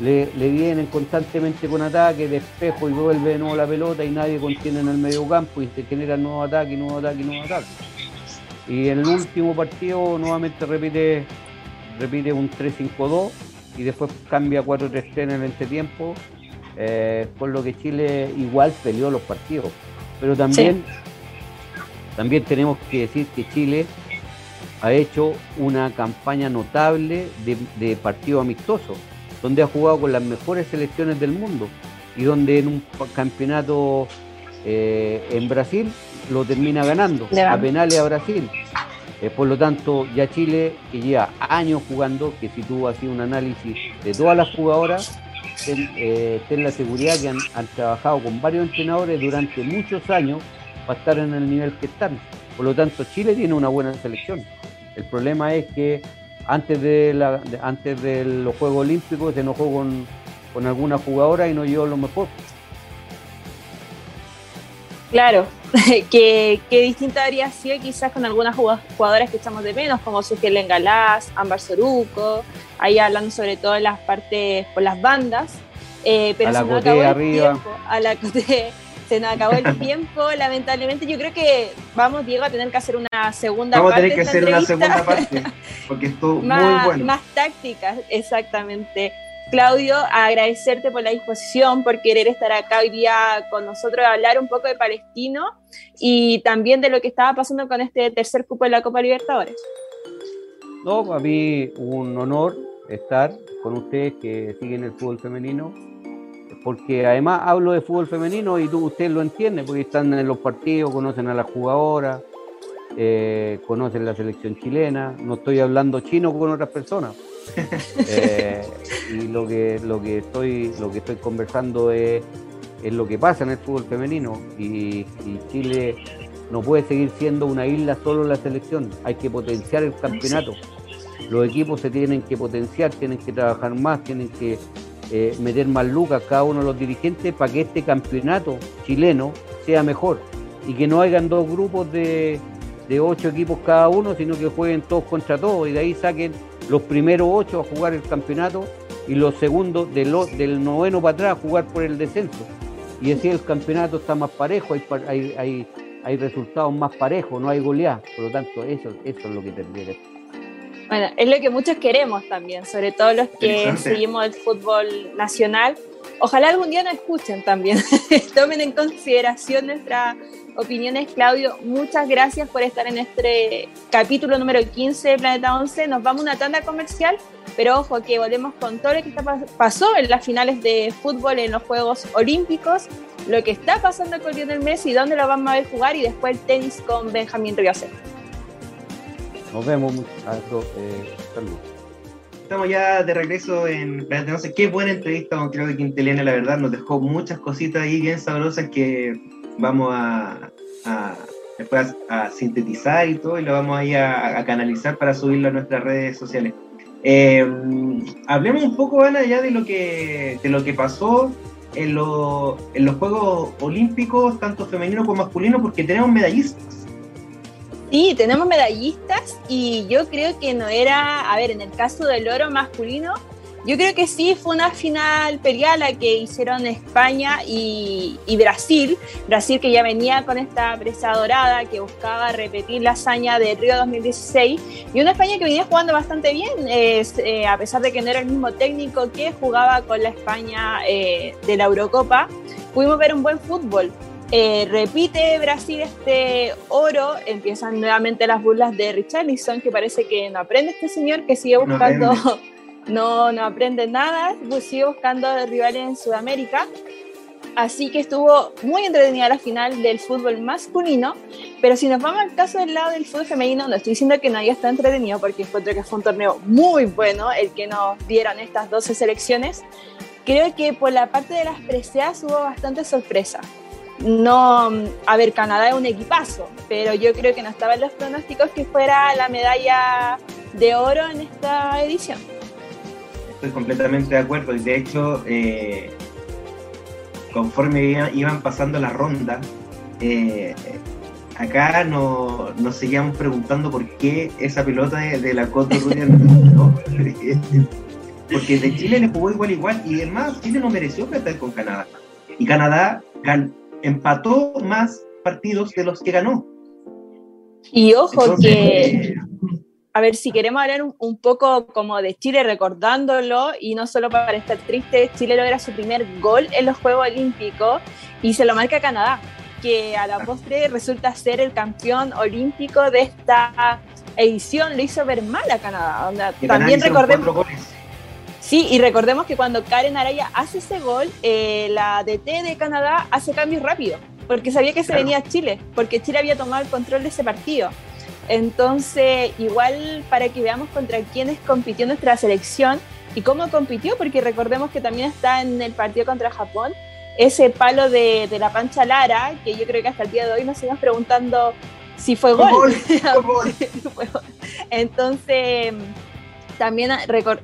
le, vienen constantemente con ataque, despejo y vuelve de nuevo la pelota y nadie contiene en el medio campo y se generan nuevos ataques, nuevo ataque, nuevo ataque. Y en el último partido nuevamente repite, repite un 3-5-2 y después cambia 4-3-3 en el entretiempo, eh, por lo que Chile igual peleó los partidos. Pero también, también tenemos que decir que Chile ha hecho una campaña notable de, de partido amistoso donde ha jugado con las mejores selecciones del mundo y donde en un campeonato eh, en Brasil lo termina ganando a penales a Brasil. Eh, por lo tanto, ya Chile, que lleva años jugando, que si tú haces un análisis de todas las jugadoras, ten, eh, la seguridad que han, han, trabajado con varios entrenadores durante muchos años para estar en el nivel que están. Por lo tanto, Chile tiene una buena selección. El problema es que antes de, la, antes de los Juegos Olímpicos se enojó con, con alguna jugadora y no llevó lo mejor. Claro, que, que distinta habría sido quizás con algunas jugadoras que echamos de menos, como Sugelen Galás, Ámbar Soruco, ahí hablando sobre todo en las partes, por las bandas. Eh, pero a la coté arriba. a la coté se nos acabó el tiempo, lamentablemente. Yo creo que vamos, Diego, a tener que hacer una segunda parte. Vamos a tener que hacer una segunda parte, porque esto más, muy bueno. Más tácticas, exactamente. Claudio, agradecerte por la disposición, por querer estar acá hoy día con nosotros, hablar un poco de Palestino y también de lo que estaba pasando con este tercer cupo de la Copa Libertadores. No, para mí un honor estar con ustedes que siguen el fútbol femenino porque además hablo de fútbol femenino y tú, ustedes lo entienden, porque están en los partidos, conocen a las jugadoras, eh, conocen la selección chilena, no estoy hablando chino con otras personas. Eh, y lo que, lo que estoy, lo que estoy conversando es, es lo que pasa en el fútbol femenino y, y Chile no puede seguir siendo una isla solo en la selección, hay que potenciar el campeonato. Los equipos se tienen que potenciar, tienen que trabajar más, tienen que eh, meter más lucas cada uno de los dirigentes para que este campeonato chileno sea mejor y que no hayan dos grupos de, de ocho equipos cada uno, sino que jueguen todos contra todos y de ahí saquen los primeros ocho a jugar el campeonato y los segundos del, del noveno para atrás a jugar por el descenso. Y así el campeonato está más parejo, hay, hay, hay, hay resultados más parejos, no hay goleadas. Por lo tanto, eso, eso es lo que tendría que bueno, es lo que muchos queremos también, sobre todo los que seguimos el fútbol nacional. Ojalá algún día nos escuchen también, tomen en consideración nuestras opiniones. Claudio, muchas gracias por estar en este capítulo número 15 de Planeta 11. Nos vamos a una tanda comercial, pero ojo que volvemos con todo lo que pasó en las finales de fútbol en los Juegos Olímpicos, lo que está pasando con Lionel Messi, dónde lo vamos a ver jugar y después el tenis con Benjamín Riose. Nos vemos. Eh, saludos. Estamos ya de regreso en no sé qué buena entrevista con Claudio Quintelena, la verdad, nos dejó muchas cositas ahí bien sabrosas que vamos a, después a, sintetizar y todo, y lo vamos a, ir a, canalizar para subirlo a nuestras redes sociales. Eh, hablemos un poco, Ana, ya de lo que, de lo que pasó en, en los Juegos Olímpicos, tanto femenino como masculino, porque tenemos medallistas. Sí, tenemos medallistas y yo creo que no era, a ver, en el caso del oro masculino, yo creo que sí fue una final peleada la que hicieron España y, Brasil. Brasil que ya venía con esta presa dorada que buscaba repetir la hazaña de Río 2016 y una España que venía jugando bastante bien, eh, a pesar de que no era el mismo técnico que jugaba con la España eh, de la Eurocopa. Pudimos ver un buen fútbol. Eh, repite Brasil este oro, empiezan nuevamente las burlas de Richarlison, que parece que no aprende este señor, que sigue buscando, no, no, aprende nada, pues sigue buscando rivales en Sudamérica. Así que estuvo muy entretenida la final del fútbol masculino, pero si nos vamos al caso del lado del fútbol femenino, no estoy diciendo que no haya estado entretenido, porque encuentro que fue un torneo muy bueno el que nos dieron estas 12 selecciones. Creo que por la parte de las preseas hubo bastante sorpresa no, a ver, Canadá es un equipazo, pero yo creo que no estaba en los pronósticos que fuera la medalla de oro en esta edición. Estoy completamente de acuerdo y de hecho, eh, conforme iban pasando la ronda, eh, acá nos, seguíamos preguntando por qué esa pelota de, la Coto no, porque de Chile le jugó igual igual y además Chile no mereció perder con Canadá. Y Canadá empató más partidos de los que ganó. Y ojo que, a ver, si queremos hablar un, poco como de Chile recordándolo, y no solo para estar triste, Chile logra su primer gol en los Juegos Olímpicos y se lo marca Canadá, que a la postre resulta ser el campeón olímpico de esta edición, lo hizo ver mal a Canadá. también recordemos... Sí, y recordemos que cuando Karen Araya hace ese gol, eh, la DT de Canadá hace cambios rápidos, porque sabía que se venía a Chile, porque Chile había tomado el control de ese partido. Entonces, igual para que veamos contra quiénes compitió nuestra selección y cómo compitió, porque recordemos que también está en el partido contra Japón, ese palo de, la pancha Lara, que yo creo que hasta el día de hoy nos seguimos preguntando si fue gol. Fue gol. Entonces también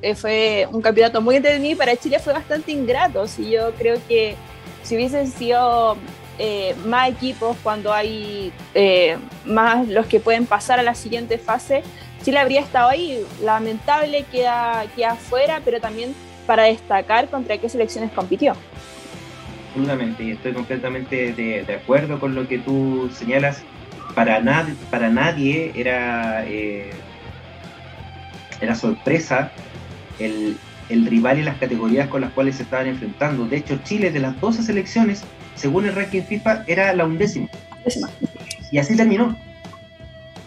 eh, fue un campeonato muy entretenido y para Chile fue bastante ingrato. Y yo creo que si hubiesen sido eh, más equipos cuando hay eh, más los que pueden pasar a la siguiente fase, Chile habría estado ahí. Lamentable queda, queda afuera, pero también para destacar contra qué selecciones compitió. Absolutamente, y estoy completamente de, acuerdo con lo que tú señalas. Para, nadie para nadie era era sorpresa el, rival y las categorías con las cuales se estaban enfrentando. De hecho, Chile de las 12 selecciones, según el ranking FIFA, era la undécima. Y así terminó.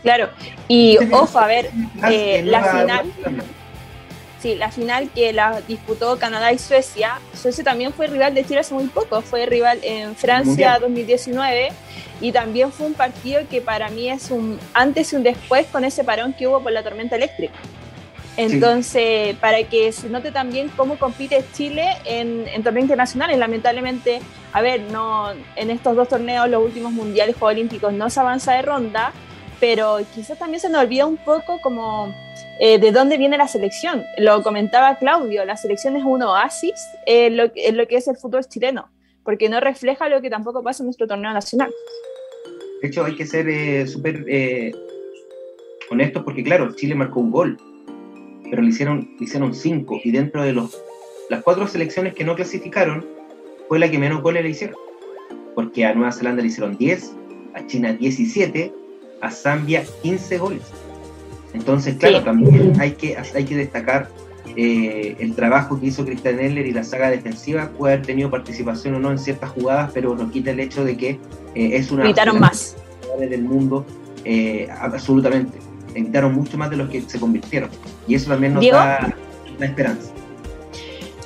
Claro, y ojo, a ver, eh, la final... Sí, la final que la disputó Canadá y Suecia. Suecia también fue rival de Chile hace muy poco, fue rival en Francia 2019 y también fue un partido que para mí es un antes y un después con ese parón que hubo por la tormenta eléctrica. Entonces, para que se note también cómo compite Chile en, en torneos internacionales. Lamentablemente, a ver, no en estos dos torneos, los últimos mundiales, Juegos Olímpicos, no se avanza de ronda, pero quizás también se nos olvida un poco como eh, de dónde viene la selección. Lo comentaba Claudio, la selección es un oasis en lo, lo que es el fútbol chileno, porque no refleja lo que tampoco pasa en nuestro torneo nacional. De hecho, hay que ser eh, súper eh, honestos porque, claro, Chile marcó un gol pero le hicieron, hicieron cinco y dentro de los, las cuatro selecciones que no clasificaron fue la que menos goles le hicieron. Porque a Nueva Zelanda le hicieron 10, a China 17, a Zambia 15 goles. Entonces, claro, también hay que, hay que destacar eh, el trabajo que hizo Cristian Eller y la saga defensiva. Puede haber tenido participación o no en ciertas jugadas, pero no quita el hecho de que eh, es una. Gritaron más. del mundo, eh, absolutamente evitaron mucho más de los que se convirtieron. Y eso también nos da la esperanza.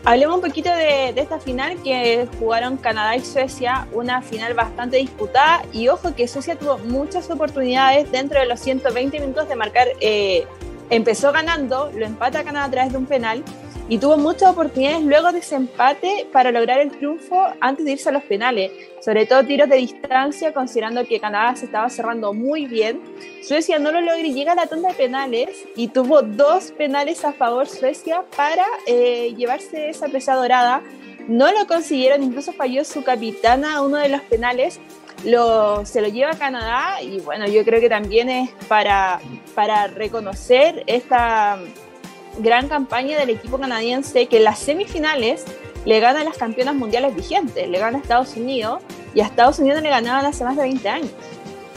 Hablemos un poquito de, esta final que jugaron Canadá y Suecia, una final bastante disputada y ojo que Suecia tuvo muchas oportunidades dentro de los 120 minutos de marcar, eh, empezó ganando, lo empata Canadá a través de un penal y tuvo muchas oportunidades luego de ese empate para lograr el triunfo antes de irse a los penales, sobre todo tiros de distancia, considerando que Canadá se estaba cerrando muy bien. Suecia no lo logró y llega a la tanda de penales y tuvo dos penales a favor Suecia para eh, llevarse esa presa dorada. No lo consiguieron, incluso falló su capitana uno de los penales. Lo, se lo lleva a Canadá y bueno, yo creo que también es para, para reconocer esta gran campaña del equipo canadiense que en las semifinales le gana a las campeonas mundiales vigentes, le gana a Estados Unidos y a Estados Unidos le ganaban hace más de 20 años.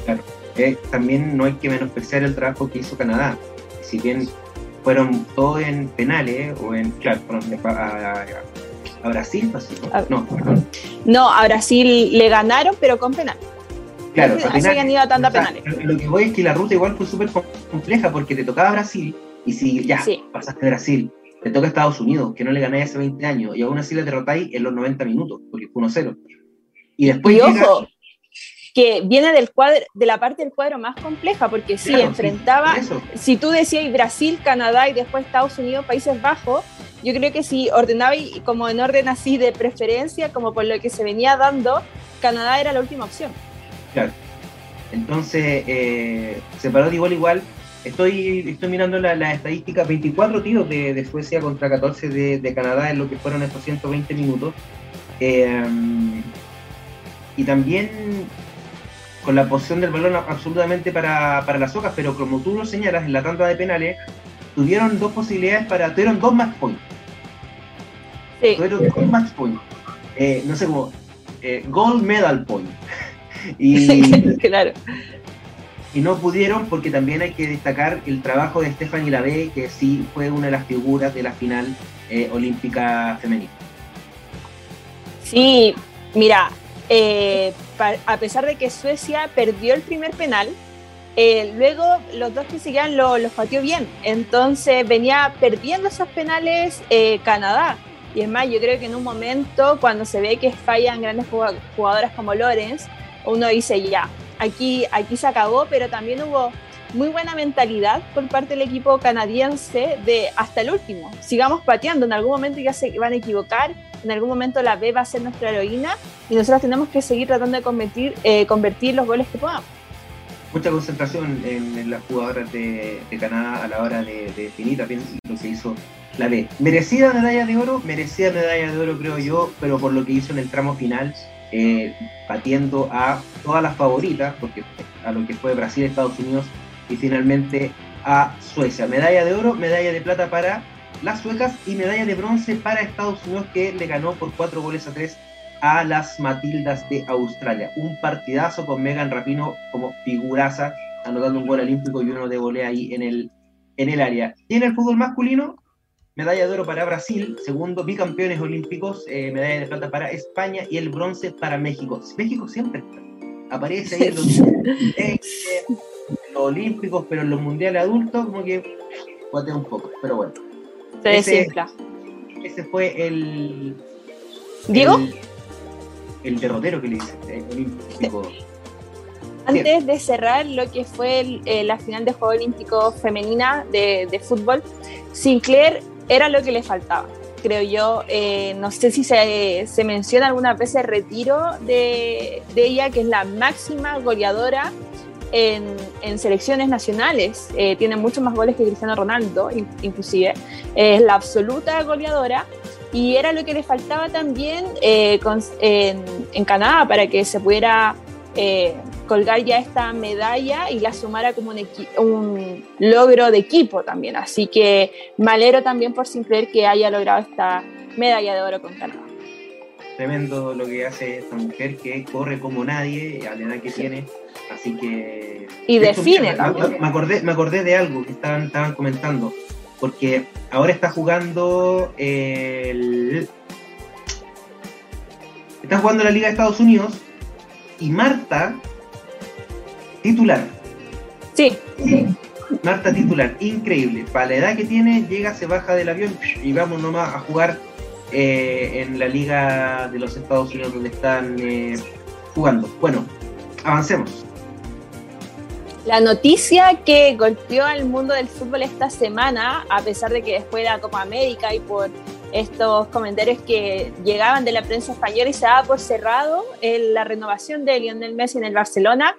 Claro, eh, también no hay que menospreciar el trabajo que hizo Canadá. Si bien fueron todos en penales o en, claro, a, a, Brasil, no, perdón. No, a Brasil le ganaron, pero con penal. Claro, así han ido a tanta penales. Lo que voy es que la ruta igual fue súper compleja porque te tocaba Brasil y si ya pasaste Brasil, te toca Estados Unidos, que no le ganáis hace 20 años, y aún así le derrotáis en los 90 minutos, porque fue 1-0. Y después. Y ojo, que viene del cuadro, de la parte del cuadro más compleja, porque si enfrentaba, si tú decías Brasil, Canadá y después Estados Unidos, Países Bajos, yo creo que si ordenabais como en orden así de preferencia, como por lo que se venía dando, Canadá era la última opción. Claro. Entonces, eh, se paró de igual igual, Estoy, estoy mirando las la estadísticas, 24 tiros de, Suecia contra 14 de, Canadá en lo que fueron estos 120 minutos. Eh, y también con la posición del balón absolutamente para, las ocas, pero como tú lo señalas, en la tanda de penales tuvieron dos posibilidades para, tuvieron dos match points. Tuvieron dos match points. Eh, no sé cómo, eh, gold medal point. y, claro y no pudieron porque también hay que destacar el trabajo de Stephanie Lavey, que sí fue una de las figuras de la final eh, olímpica femenina. Sí, mira, eh, a pesar de que Suecia perdió el primer penal, eh, luego los dos que seguían los lo pateó bien. Entonces venía perdiendo esos penales Canadá. Y es más, yo creo que en un momento, cuando se ve que fallan grandes jugadoras como Lorenz, uno dice ya, aquí, aquí se acabó, pero también hubo muy buena mentalidad por parte del equipo canadiense de hasta el último. Sigamos pateando, en algún momento ya se van a equivocar, en algún momento la B va a ser nuestra heroína y nosotros tenemos que seguir tratando de convertir, eh, convertir los goles que podamos. Mucha concentración en, las jugadoras de, Canadá a la hora de, definir también lo que hizo la B. Merecida medalla de oro, merecida medalla de oro creo yo, pero por lo que hizo en el tramo final eh, batiendo a todas las favoritas, porque a lo que fue Brasil, Estados Unidos y finalmente a Suecia. Medalla de oro, medalla de plata para las suecas y medalla de bronce para Estados Unidos que le ganó por cuatro goles a tres a las Matildas de Australia. Un partidazo con Megan Rapino como figuraza, anotando un gol olímpico y uno de volea ahí en el, en el área. Y en el fútbol masculino, medalla de oro para Brasil, segundo, bicampeones olímpicos, eh, medalla de plata para España y el bronce para México. México siempre aparece ahí en los, olímpicos, pero en los mundiales adultos como que guatea un poco, pero bueno. Se ese, ese fue el... ¿Diego? El, derrotero que le dice, el olímpico. Antes de cerrar lo que fue eh, la final de Juego Olímpico Femenina de, de fútbol, Sinclair era lo que le faltaba, creo yo. Eh, no sé si se, se, menciona alguna vez el retiro de, de, ella, que es la máxima goleadora en, en selecciones nacionales. Eh, tiene muchos más goles que Cristiano Ronaldo, inclusive. es la absoluta goleadora. Y era lo que le faltaba también eh, en, en, Canadá para que se pudiera colgar ya esta medalla y la sumara como un, un logro de equipo también. Así que malero también por Sinclair que haya logrado esta medalla de oro con Canadá. Tremendo lo que hace esta mujer que corre como nadie a la edad que tiene. Así que. Y define también. Me acordé, me acordé de algo que estaban, estaban comentando. Porque ahora está jugando el. Está jugando la Liga de Estados Unidos y Marta Titular. Sí. Marta titular, increíble. Para la edad que tiene, llega, se baja del avión y vamos nomás a jugar eh, en la liga de los Estados Unidos donde están eh, jugando. Bueno, avancemos. La noticia que golpeó al mundo del fútbol esta semana, a pesar de que después de la Copa América y por estos comentarios que llegaban de la prensa española y se daba por cerrado en la renovación de Lionel Messi en el Barcelona,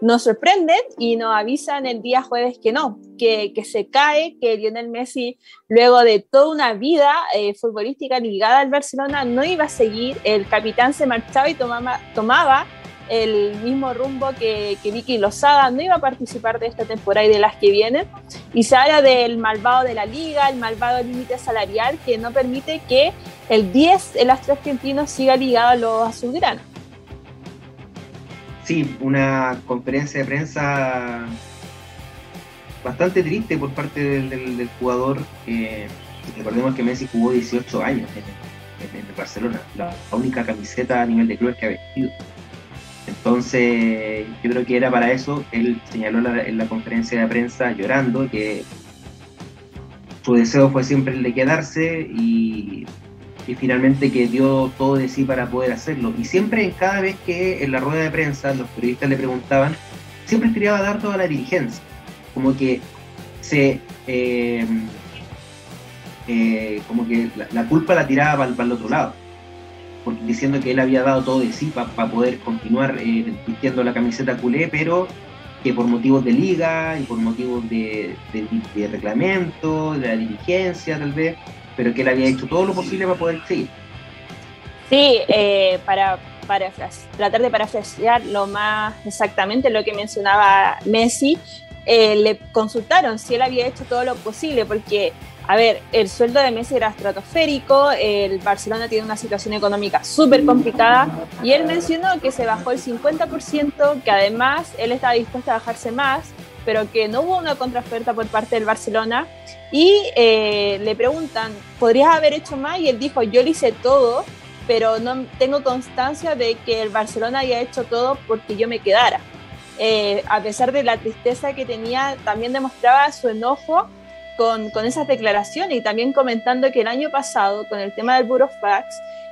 nos sorprenden y nos avisan el día jueves que no, que, que se cae, que Lionel Messi, luego de toda una vida eh, futbolística ligada al Barcelona, no iba a seguir, el capitán se marchaba y tomaba, tomaba el mismo rumbo que, Vicky Lozada, no iba a participar de esta temporada y de las que vienen. Y se habla del malvado de la liga, el malvado límite salarial que no permite que el 10, el astro argentino, siga ligado a los azulgranas. Sí, una conferencia de prensa bastante triste por parte del, del, jugador. Eh, recordemos que Messi jugó 18 años en, en, en Barcelona, la única camiseta a nivel de clubes que ha vestido. Entonces, yo creo que era para eso. Él señaló la, en la conferencia de prensa llorando que su deseo fue siempre el de quedarse y, finalmente que dio todo de sí para poder hacerlo. Y siempre, cada vez que en la rueda de prensa los periodistas le preguntaban, siempre quería dar toda la dirigencia. Como que se. Eh, eh, como que la, culpa la tiraba para el otro lado diciendo que él había dado todo de sí para pa poder continuar eh, vistiendo la camiseta culé, pero que por motivos de liga y por motivos de, de, de, reglamento, de la dirigencia tal vez, pero que él había hecho todo lo posible para poder seguir. Sí, eh, para, para tratar de parafrasear lo más exactamente lo que mencionaba Messi, eh, le consultaron si él había hecho todo lo posible, porque a ver, el sueldo de Messi era estratosférico, el Barcelona tiene una situación económica súper complicada y él mencionó que se bajó el 50%, que además él estaba dispuesto a bajarse más, pero que no hubo una contraoferta por parte del Barcelona y eh, le preguntan, ¿podrías haber hecho más? Y él dijo, yo lo hice todo, pero no tengo constancia de que el Barcelona haya hecho todo porque yo me quedara. Eh, a pesar de la tristeza que tenía, también demostraba su enojo con, con, esas declaraciones y también comentando que el año pasado, con el tema del Burofax,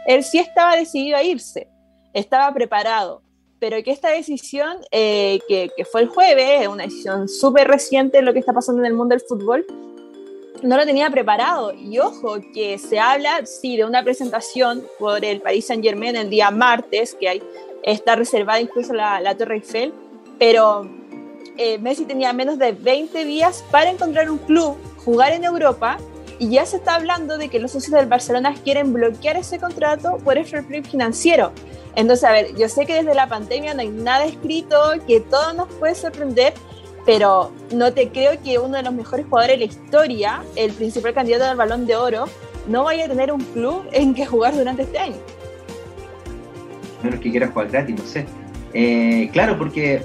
él sí estaba decidido a irse, estaba preparado, pero que esta decisión, eh, que, que, fue el jueves, una decisión súper reciente en lo que está pasando en el mundo del fútbol, no lo tenía preparado. Y ojo, que se habla, sí, de una presentación por el Paris Saint Germain el día martes, que hay, está reservada incluso la, la Torre Eiffel, pero eh, Messi tenía menos de 20 días para encontrar un club jugar en Europa y ya se está hablando de que los socios del Barcelona quieren bloquear ese contrato por el fair play financiero. Entonces, a ver, yo sé que desde la pandemia no hay nada escrito, que todo nos puede sorprender, pero no te creo que uno de los mejores jugadores de la historia, el principal candidato al balón de oro, no vaya a tener un club en que jugar durante este año. Menos que quiera jugar gratis, no sé. Eh, claro, porque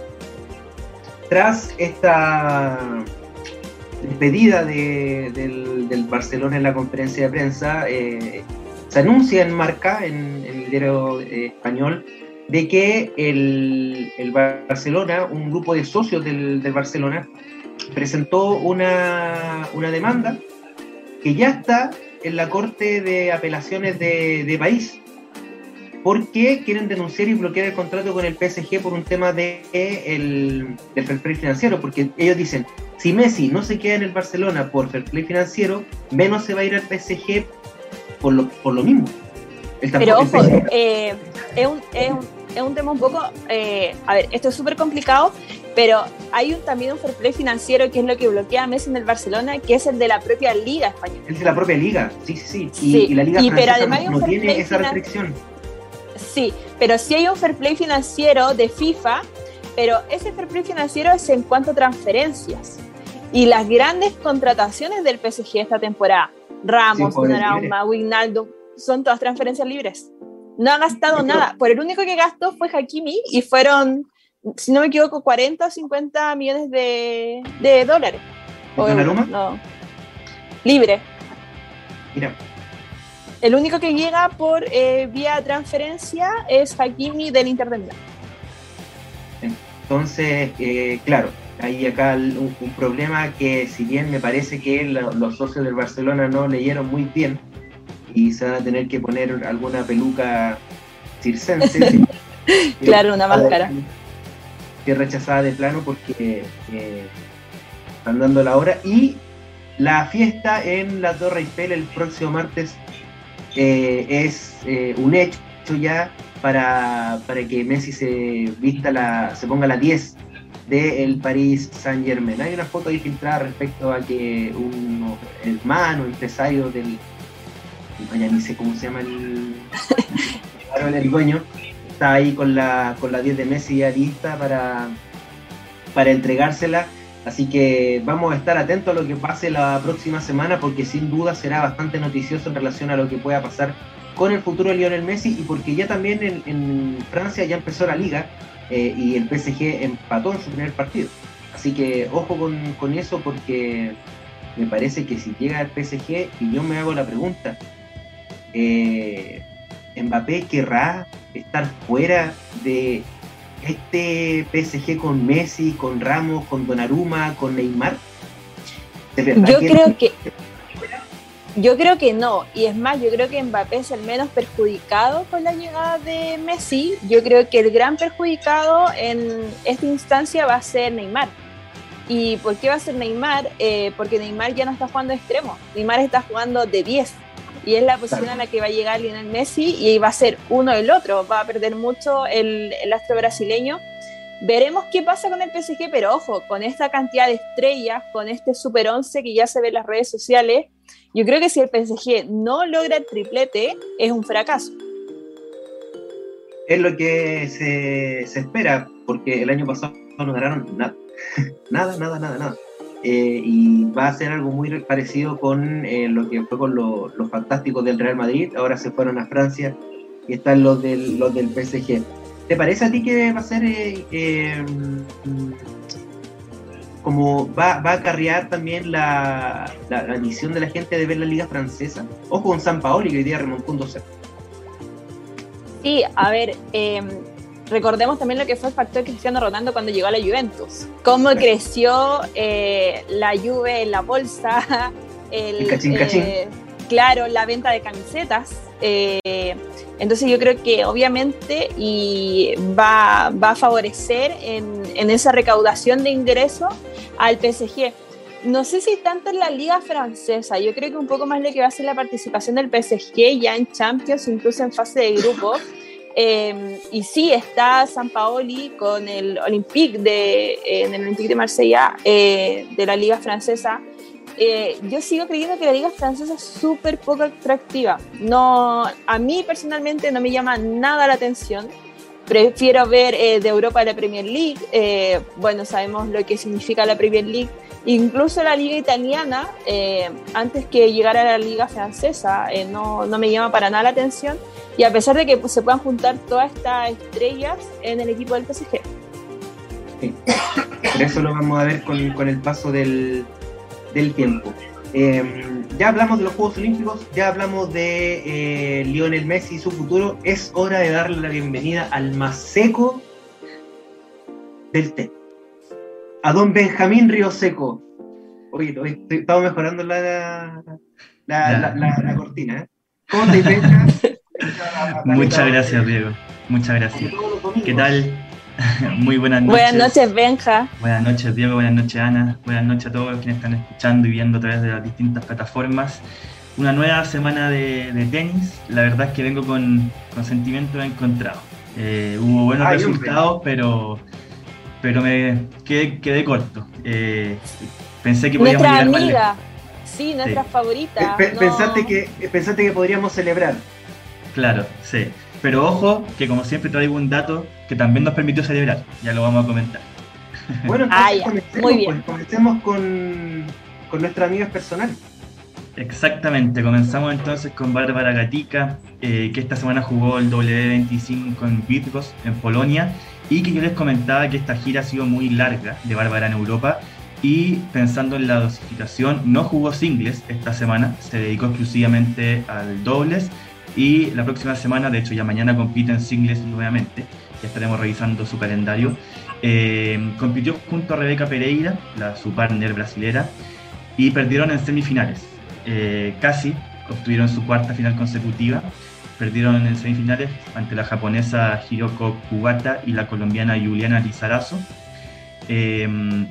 tras esta despedida de, del, del, Barcelona en la conferencia de prensa, eh, se anuncia en marca, en, el diario eh, español, de que el, el, Barcelona, un grupo de socios del, Barcelona, presentó una, una, demanda que ya está en la Corte de Apelaciones de, de País porque quieren denunciar y bloquear el contrato con el PSG por un tema de, el, del fair play financiero, porque ellos dicen, si Messi no se queda en el Barcelona por fair play financiero, menos se va a ir al PSG por lo, por lo mismo. Pero ojo, eh, es, un, es, un, es, un, tema un poco, eh, a ver, esto es súper complicado, pero hay un, también un fair play financiero que es lo que bloquea a Messi en el Barcelona, que es el de la propia liga española. El de la propia liga, sí, sí, sí. Y, sí. y la liga y, pero además no, no tiene esa restricción. Sí, pero sí hay un fair play financiero de FIFA, pero ese fair play financiero es en cuanto a transferencias. Y las grandes contrataciones del PSG esta temporada, Ramos, sí, Donnarumma, Wijnaldum, son todas transferencias libres. No ha gastado nada. Por el único que gastó fue Hakimi y fueron, si no me equivoco, 40 o 50 millones de, de dólares. ¿O Donnarumma? No. Libre. Mira. El único que llega por eh, vía transferencia es Hakimi del Inter de Milán. Entonces, eh, claro, hay acá un, un, problema que si bien me parece que lo, los socios del Barcelona no leyeron muy bien, y se van a tener que poner alguna peluca circense. claro, una máscara. Que rechazada de plano porque eh, están dando la hora. Y la fiesta en la Torre Eiffel el próximo martes eh, es eh, un hecho ya para, para, que Messi se vista la, se ponga la 10 del París Saint Germain. Hay una foto ahí filtrada respecto a que un hermano, empresario del ya ni sé cómo se llama el, el dueño, está ahí con la, con la 10 de Messi ya lista para, para entregársela. Así que vamos a estar atentos a lo que pase la próxima semana porque sin duda será bastante noticioso en relación a lo que pueda pasar con el futuro de Lionel Messi y porque ya también en, Francia ya empezó la liga eh, y el PSG empató en su primer partido. Así que ojo con, con eso porque me parece que si llega el PSG y yo me hago la pregunta, eh, Mbappé querrá estar fuera de este PSG con Messi, con Ramos, con Donnarumma, con Neymar. Yo creo que yo creo que no, y es más, yo creo que Mbappé es el menos perjudicado con la llegada de Messi. Yo creo que el gran perjudicado en esta instancia va a ser Neymar. ¿Y por qué va a ser Neymar? Eh, porque Neymar ya no está jugando de extremo, Neymar está jugando de 10 y es la posición a la que va a llegar Lionel Messi y va a ser uno el otro, va a perder mucho el, astro brasileño. Veremos qué pasa con el PSG, pero ojo, con esta cantidad de estrellas, con este Super 11 que ya se ve en las redes sociales, yo creo que si el PSG no logra el triplete, es un fracaso. Es lo que se, se espera, porque el año pasado no ganaron nada. nada, nada, nada, nada. Eh, y va a ser algo muy parecido con eh, lo que fue con los fantásticos del Real Madrid, ahora se fueron a Francia y están los del, los del PSG. ¿Te parece a ti que va a ser eh, como va, va, a acarrear también la, la, misión de la gente de ver la liga francesa? Ojo con San Paoli que hoy día remontó un 2 Sí, a ver, recordemos también lo que fue el factor Cristiano Ronaldo cuando llegó a la Juventus. Cómo creció eh, la Juve en la bolsa, el, eh, claro, la venta de camisetas. Eh, entonces yo creo que obviamente y va, va a favorecer en, en, esa recaudación de ingresos al PSG. No sé si tanto en la liga francesa, yo creo que un poco más lo que va a ser la participación del PSG ya en Champions, incluso en fase de grupo. Em, y sí, está San Paoli con el Olympique de, en el Olympique de Marsella eh, de la Liga Francesa. Eh, yo sigo creyendo que la Liga Francesa es súper poco atractiva. No, a mí personalmente no me llama nada la atención. Prefiero ver eh, de Europa la Premier League. bueno, sabemos lo que significa la Premier League. Incluso la liga italiana, antes que llegara a la liga francesa, no, no me llama para nada la atención y a pesar de que pues, se puedan juntar todas estas estrellas en el equipo del PSG. Sí. Pero eso lo vamos a ver con, con el paso del, del tiempo. Em, ya hablamos de los Juegos Olímpicos, ya hablamos de eh, Lionel Messi y su futuro. Es hora de darle la bienvenida al más seco del té. A don Benjamín Río Seco. Oye, estamos mejorando la, la, la, cortina. ¿eh? ¿Cómo te Muchas gracias, Diego. Muchas gracias. ¿Qué tal? Muy buenas noches. Buenas noches, Benja. Buenas noches, Diego. Buenas noches, Ana. Buenas noches a todos los quienes están escuchando y viendo a través de las distintas plataformas. Una nueva semana de, tenis. La verdad es que vengo con, con sentimientos encontrados. Eh, hubo buenos resultados, pero, pero me quedé, corto. Eh, pensé que podíamos Nuestra amiga. Sí, nuestra favorita. pensaste, que, pensaste que podríamos celebrar. Claro, sí. Pero ojo, que como siempre traigo un dato que también nos permitió celebrar. Ya lo vamos a comentar. Bueno, entonces comencemos, Muy bien. Pues, comencemos con, con nuestras amigas personales. Exactamente, comenzamos entonces con Bárbara Gatica, eh, que esta semana jugó el W25 en Bydgoszcz, en Polonia, y que yo les comentaba que esta gira ha sido muy larga de Bárbara en Europa, y pensando en la dosificación, no jugó singles esta semana, se dedicó exclusivamente al dobles, y la próxima semana, de hecho ya mañana compite en singles nuevamente, ya estaremos revisando su calendario. Eh, compitió junto a Rebeca Pereira, la, su partner brasilera, y perdieron en semifinales. Eh, casi obtuvieron su cuarta final consecutiva. Perdieron en semifinales ante la japonesa Hiroko Kubata y la colombiana Juliana Lizarazo. Em,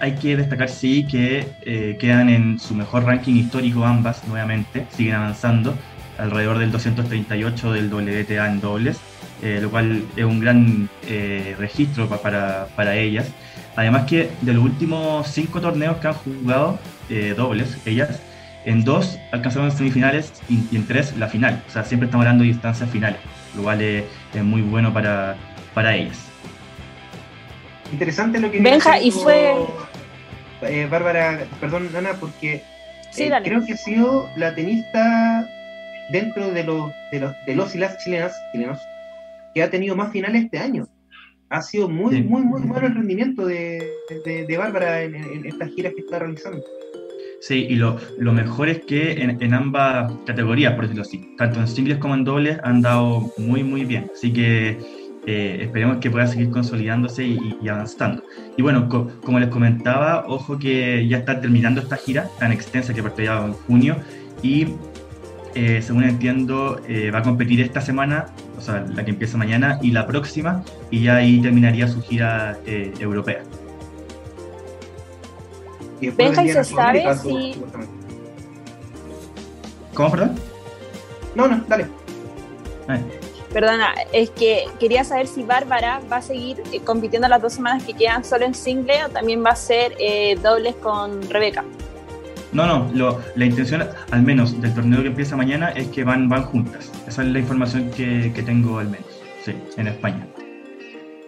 hay que destacar, sí, que eh, quedan en su mejor ranking histórico ambas nuevamente, siguen avanzando alrededor del 238 del WTA en dobles, eh, lo cual es un gran eh, registro para, para, ellas. Además que de los últimos cinco torneos que han jugado dobles, ellas, en dos alcanzaron semifinales y, en tres la final. O sea, siempre estamos hablando de distancias finales, lo cual es, es muy bueno para, para ellas. Interesante lo que Benja, y fue. Eh, Bárbara, perdón, Ana, porque eh, creo que ha sido la tenista dentro de los, de los, de los y las chilenas, chilenos que ha tenido más finales este año. Ha sido muy, muy, muy bueno el rendimiento de, de, Bárbara en, estas giras que está realizando. Sí, y lo, lo mejor es que en, en, ambas categorías, por decirlo así, tanto en singles como en dobles, han dado muy, muy bien. Así que eh, esperemos que pueda seguir consolidándose y, avanzando. Y bueno, como les comentaba, ojo que ya está terminando esta gira tan extensa que partió ya en junio y eh, según entiendo eh, va a competir esta semana, o sea, la que empieza mañana y la próxima y ya ahí terminaría su gira europea. Benja, y se sabe si... ¿Cómo, perdón? No, no, dale. Perdona, es que quería saber si Bárbara va a seguir eh, compitiendo las dos semanas que quedan solo en single o también va a ser eh, dobles con Rebeca. No, no, la intención, al menos del torneo que empieza mañana, es que van, van juntas. Esa es la información que, tengo al menos, sí, en España.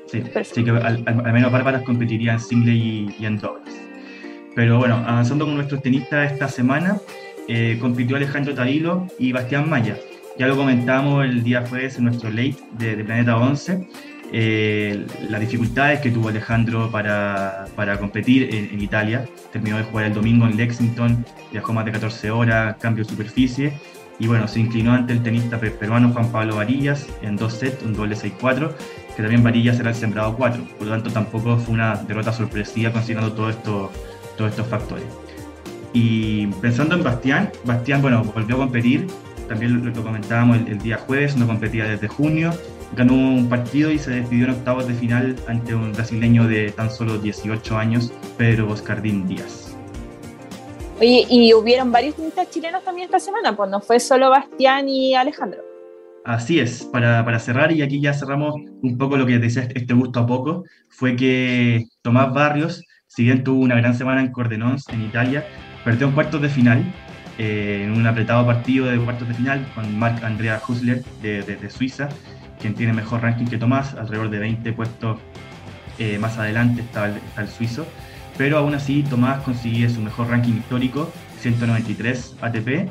Sí, así que al, menos Bárbara competiría en single y, en dobles. Pero bueno, avanzando con nuestros tenistas esta semana, eh, compitió Alejandro Tavilo y Bastián Maya. Ya lo comentamos el día jueves en nuestro late de, Planeta 11. Eh, las dificultades que tuvo Alejandro para, para competir en, Italia. Terminó de jugar el domingo en Lexington, viajó más de 14 horas, cambio de superficie. Y bueno, se inclinó ante el tenista peruano Juan Pablo Varillas en dos sets, un doble 6-4, que también Varillas era el sembrado 4. Por lo tanto, tampoco fue una derrota sorpresiva considerando todo esto, todos estos factores. Y pensando en Bastián, Bastián, bueno, volvió a competir también lo, comentábamos el, día jueves, no competía desde junio, ganó un partido y se despidió en octavos de final ante un brasileño de tan solo 18 años, Pedro Boscardín Díaz. Oye, y hubieron varios tenistas chilenos también esta semana, pues no fue solo Bastián y Alejandro. Así es, para, para, cerrar, y aquí ya cerramos un poco lo que decía este gusto a poco, fue que Tomás Barrios, si bien tuvo una gran semana en Cordenons, en Italia, perdió en cuartos de final eh, en un apretado partido de cuartos de final con Marc Andrea Husler de, Suiza, quien tiene mejor ranking que Tomás, alrededor de 20 puestos eh, más adelante está el, suizo, pero aún así Tomás consiguió su mejor ranking histórico, 193 ATP,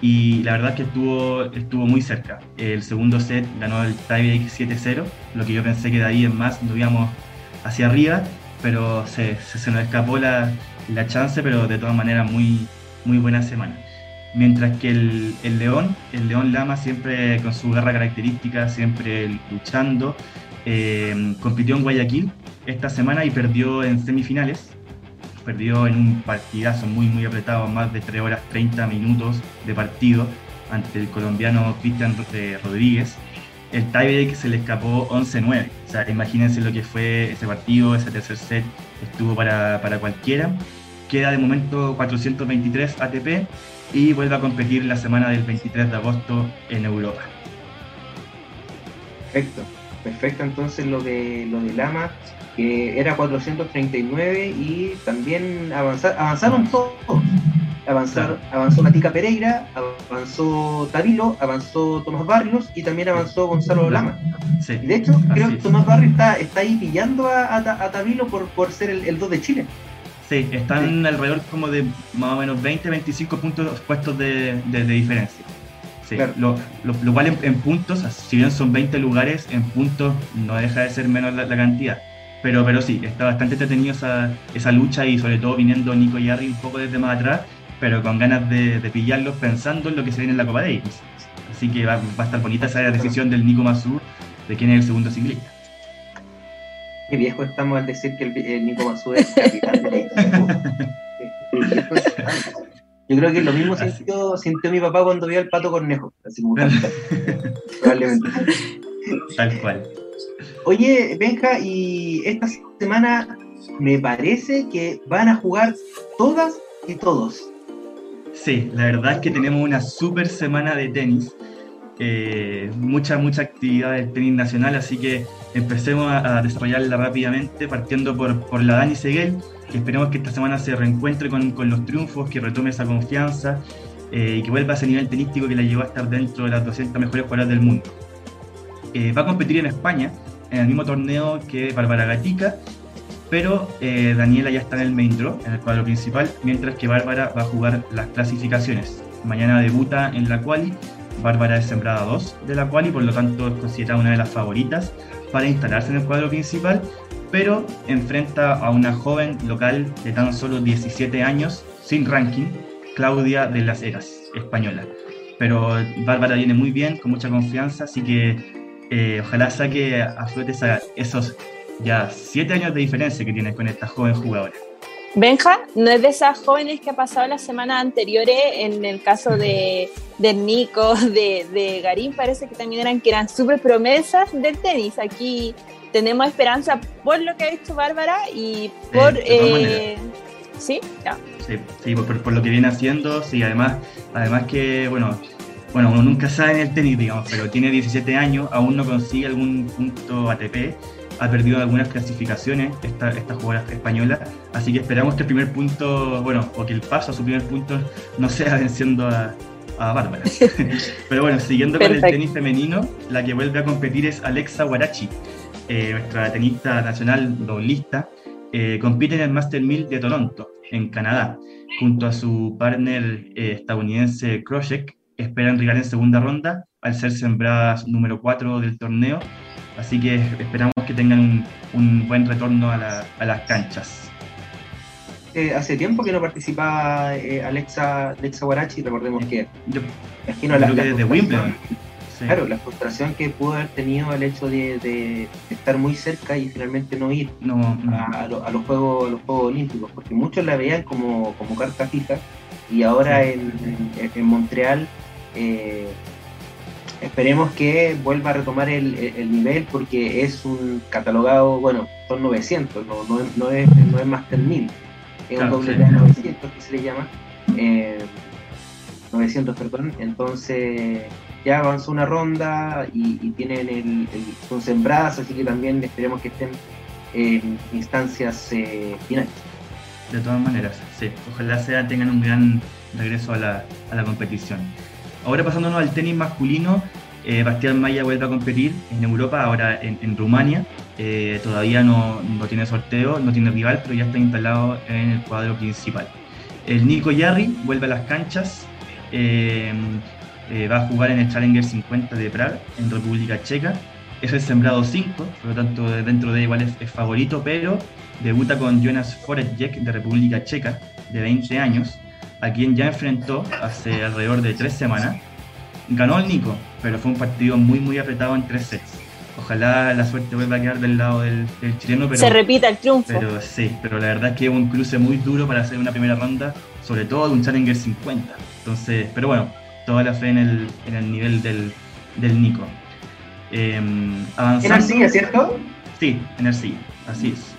y la verdad es que estuvo, estuvo muy cerca. El segundo set ganó el tiebreak 7-0, lo que yo pensé que de ahí en más nos íbamos hacia arriba, pero se, se, nos escapó la, la chance, pero de todas maneras muy, muy buena semana. Mientras que el, el, León, el León Lama siempre con su garra característica, siempre luchando, eh, compitió en Guayaquil esta semana y perdió en semifinales. Perdió en un partidazo muy muy apretado, más de 3 horas 30 minutos de partido ante el colombiano Cristian Rodríguez. El tiebreak se le escapó 11-9. O sea, imagínense lo que fue ese partido, ese tercer set estuvo para, para cualquiera. Queda de momento 423 ATP y vuelve a competir la semana del 23 de agosto en Europa. Perfecto, perfecto entonces lo de lo de Lama, que era 439 y también avanzaron todos. Avanzar, Avanzó Matica Pereira, avanzó Tavilo, avanzó Tomás Barrios y también avanzó Gonzalo Lama. de hecho, creo que Tomás Barrios está, está ahí pillando a, a, Tavilo por, por ser el, el 2 de Chile. Sí, están alrededor como de más o menos 20, 25 puntos puestos de, diferencia. Sí, lo, lo, cual en, puntos, si bien son 20 lugares, en puntos no deja de ser menos la, cantidad. Pero, pero sí, está bastante entretenido esa, esa lucha y sobre todo viniendo Nico y Harry un poco desde más atrás, pero con ganas de, pillarlos pensando en lo que se viene en la Copa Davis. Así que va, va a estar bonita esa decisión del Nico Masur de quién es el segundo singlista. Qué viejo estamos al decir que el, Nico Masú es capitán de la Yo creo que lo mismo sintió, sintió mi papá cuando vio al pato cornejo, así probablemente. Tal cual. Oye, Benja, y esta semana me parece que van a jugar todas y todos. Sí, la verdad es que tenemos una super semana de tenis. Eh, mucha, mucha actividad del tenis nacional, así que empecemos a, desarrollarla rápidamente, partiendo por, por la Dani Seguel, que esperemos que esta semana se reencuentre con, con los triunfos, que retome esa confianza eh, y que vuelva a ese nivel tenístico que la llevó a estar dentro de las 200 mejores jugadoras del mundo. Eh, va a competir en España, en el mismo torneo que Bárbara Gatica, pero eh, Daniela ya está en el main draw, en el cuadro principal, mientras que Bárbara va a jugar las clasificaciones. Mañana debuta en la quali, Bárbara es sembrada 2 de la quali, por lo tanto es considerada una de las favoritas para instalarse en el cuadro principal, pero enfrenta a una joven local de tan solo 17 años, sin ranking, Claudia de las Heras, española. Pero Bárbara viene muy bien, con mucha confianza, así que eh, ojalá saque a flote esos ya siete años de diferencia que tienes con esta joven jugadora. Benja, no es de esas jóvenes que ha pasado las semanas anteriores, en el caso de, Nico, de, de, Garín, parece que también eran que eran súper promesas del tenis. Aquí tenemos esperanza por lo que ha hecho Bárbara y por... Eh, ¿Sí? Sí, por, lo que viene haciendo, sí, además, además que, bueno, bueno, uno nunca sabe en el tenis, digamos, pero tiene 17 años, aún no consigue algún punto ATP, ha perdido algunas clasificaciones esta, esta jugadora española, así que esperamos que el primer punto, bueno, o que el paso a su primer punto no sea venciendo a, a Bárbara. pero bueno, siguiendo con el tenis femenino, la que vuelve a competir es Alexa Guarachi, eh, nuestra tenista nacional doblista, eh, compite en el Master 1000 de Toronto, en Canadá, junto a su partner eh, estadounidense Krojek, esperan llegar en segunda ronda al ser sembradas número 4 del torneo, así que esperamos que tengan un, buen retorno a, las canchas. Eh, hace tiempo que no participaba eh, Alexa, Alexa Guarachi, recordemos que, yo, la, desde Wimbledon. Claro, la frustración que pudo haber tenido el hecho de, estar muy cerca y finalmente no ir A, los juegos, a los Juegos Olímpicos, porque muchos la veían como, como carta fija y ahora en, en, Montreal eh, esperemos que vuelva a retomar el, nivel porque es un catalogado, bueno, son 900, no, no, es, no es Master 1000, es un doble 900 que se le llama, 900, eh, perdón, entonces ya avanzó una ronda y, tienen el, son sembradas, así que también esperemos que estén en instancias eh, finales. De todas maneras, sí, ojalá sea, tengan un gran regreso a la, a la competición. Ahora pasándonos al tenis masculino, eh, Bastián Maya vuelve a competir en Europa, ahora en, Rumania. Eh, todavía no, no, tiene sorteo, no tiene rival, pero ya está instalado en el cuadro principal. El Nico Yarri vuelve a las canchas, eh, va a jugar en el Challenger 50 de Praga, en República Checa. Es el sembrado 5, por lo tanto dentro de igual es, favorito, pero debuta con Jonas Forejek de República Checa, de 20 años a quien ya enfrentó hace alrededor de tres semanas. Ganó el Nico, pero fue un partido muy, muy apretado en tres sets. Ojalá la suerte vuelva a quedar del lado del, chileno. Pero, Se repita el triunfo. Pero sí, pero la verdad es que es un cruce muy duro para hacer una primera ronda, sobre todo de un Challenger 50. Entonces, pero bueno, toda la fe en el, en el nivel del, del Nico. Eh, avanzando, ¿En Arcilla, cierto? Sí, en Arcilla, así es.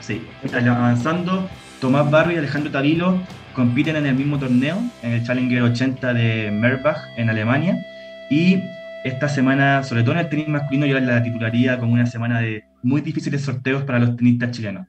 Sí. Avanzando, Tomás Barrio y Alejandro Tavilo compiten en el mismo torneo, en el Challenger 80 de Merbach en Alemania. Y esta semana, sobre todo en el tenis masculino, yo la titularía como una semana de muy difíciles sorteos para los tenistas chilenos.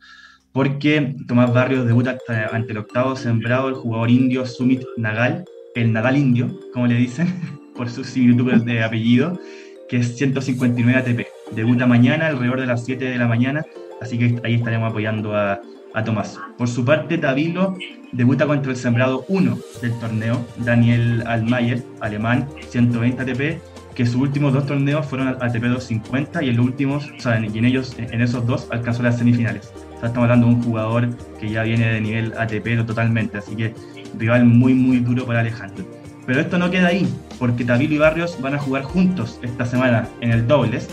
Porque Tomás Barrios debuta ante el octavo sembrado, el jugador indio Sumit Nagal, el Nadal indio, como le dicen, por sus similitudes de apellido, que es 159 ATP. Debuta mañana, alrededor de las 7 de la mañana, así que ahí estaremos apoyando a, a Tomás. Por su parte, Tavilo debuta contra el sembrado 1 del torneo, Daniel Almayer, alemán, 120 ATP, que sus últimos dos torneos fueron ATP 250 y, el último, o sea, en, ellos, en esos dos, alcanzó las semifinales. Estamos hablando de un jugador que ya viene de nivel ATP totalmente, así que rival muy, muy duro para Alejandro. Pero esto no queda ahí, porque Tavilo y Barrios van a jugar juntos esta semana en el dobles.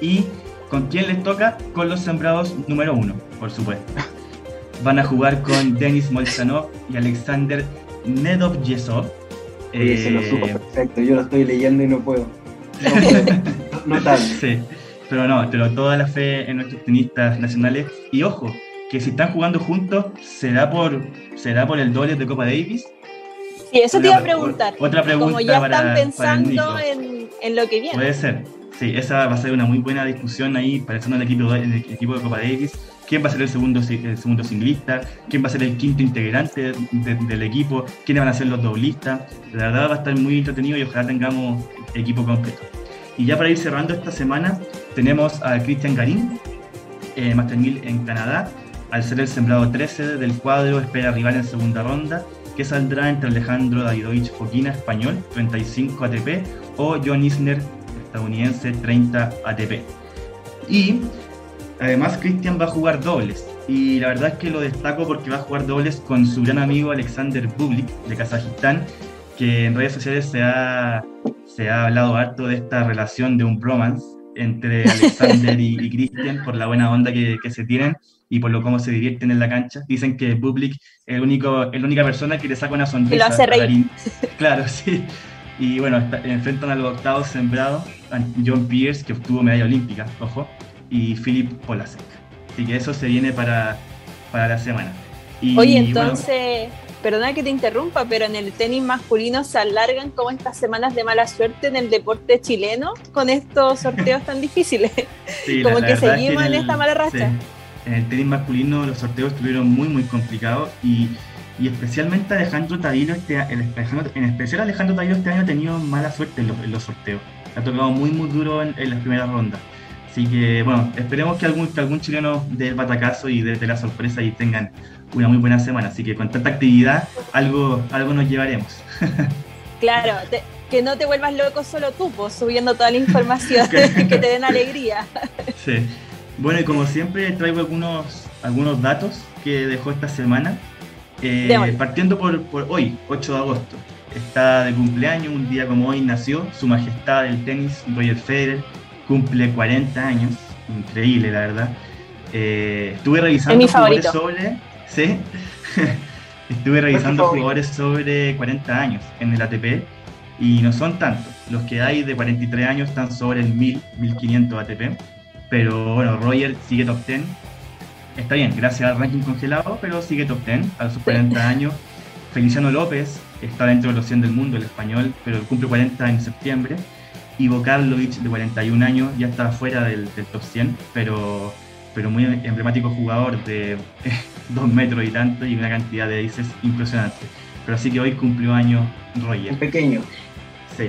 Y ¿Con quién les toca? Con los sembrados número uno, por supuesto. Van a jugar con Denis Molchanov y Alexander Nedov Yesov. Eh, se lo supo perfecto, yo lo estoy leyendo y no puedo. No, no, Sí, pero no, pero toda la fe en nuestros tenistas nacionales. Y ojo, que si están jugando juntos, ¿será por, será por el doble de Copa Davis? Sí, eso te iba a preguntar. Otra pregunta Como ya están pensando en, en, lo que viene. Puede ser. Sí, esa va a ser una muy buena discusión ahí, pensando en el equipo, en el equipo de Copa Davis. ¿Quién va a ser el segundo, el segundo singlista? ¿Quién va a ser el quinto integrante del equipo? ¿Quiénes van a ser los doblistas? La verdad va a estar muy entretenido y ojalá tengamos equipo completo. Y ya para ir cerrando esta semana, tenemos a Cristian Garín, eh, Master 1000 en Canadá, al ser el sembrado 13 del cuadro, espera rival en segunda ronda, que saldrá entre Alejandro Davidovich Foquina, español, 35 ATP, o John Isner, estadounidense, 30 ATP. Y además Cristian va a jugar dobles. Y la verdad es que lo destaco porque va a jugar dobles con su gran amigo Alexander Bublik de Kazajistán, que en redes sociales se ha, se ha hablado harto de esta relación de un bromance entre Alexander y, y Cristian por la buena onda que, que se tienen y por lo cómo se divierten en la cancha. Dicen que Bublik es, el único, es la única persona que le saca una sonrisa. Y lo hace reír. Claro, sí. Y bueno, enfrentan a los octavos sembrados, John Pierce, que obtuvo medalla olímpica, ojo, y Philip Polasek. Así que eso se viene para, para la semana. Y, Oye, entonces, perdona que te interrumpa, pero en el tenis masculino se alargan como estas semanas de mala suerte en el deporte chileno con estos sorteos tan difíciles. como que seguimos en, esta mala racha en el tenis masculino los sorteos estuvieron muy, muy complicados y, y especialmente Alejandro Tavilo, este, en especial Alejandro Tavilo este año ha tenido mala suerte en los, sorteos. Ha tocado muy, muy duro en, las primeras rondas. Así que, bueno, esperemos que algún, que algún chileno dé el batacazo y dé la sorpresa y tengan una muy buena semana. Así que con tanta actividad, algo, algo nos llevaremos. Claro, que no te vuelvas loco solo tú, pues, subiendo toda la información que te den alegría. Sí. Bueno, y como siempre traigo algunos, algunos datos que dejó esta semana. Eh, partiendo por, hoy, 8 de agosto. Está de cumpleaños, un día como hoy nació Su Majestad del Tenis, Roger Federer, cumple 40 años, increíble la verdad. Eh, estuve revisando jugadores sobre... ¿sí? estuve revisando jugadores sobre 40 años en el ATP y no son tantos. Los que hay de 43 años están sobre el 1000, 1500 ATP pero bueno, Roger sigue top 10. Está bien, gracias al ranking congelado, pero sigue top 10 a sus 40 años. Feliciano López está dentro de los 100 del mundo, el español, pero cumple 40 en septiembre. Ivo Karlovic, de 41 años, ya está fuera del, top 100, pero, pero muy emblemático jugador de 2 metros y tanto y una cantidad de dices impresionante. Pero así que hoy cumplió año Roger. Un pequeño.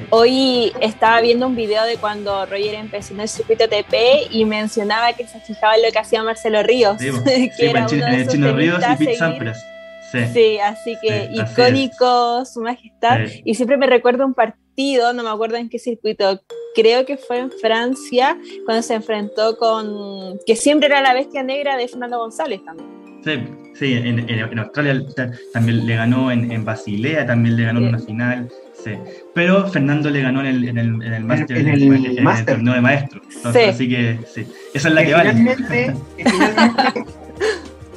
Hoy estaba viendo un video de cuando Roger empezó en el circuito TP y mencionaba que se fijaba en lo que hacía Marcelo Ríos. Sí, que era pues, uno Chino Ríos y Pete Sampras. Sí. así que icónico su majestad. Y siempre me recuerdo un partido, no me acuerdo en qué circuito, creo que fue en Francia, cuando se enfrentó con, que siempre era la bestia negra de Fernando González también. Sí, sí en, Australia también le ganó en, Basilea, también le ganó en una final. Sí. Pero Fernando le ganó en el, en el, en el Master, en el, en el torneo de maestro. Así que sí, esa es la que, vale. Finalmente,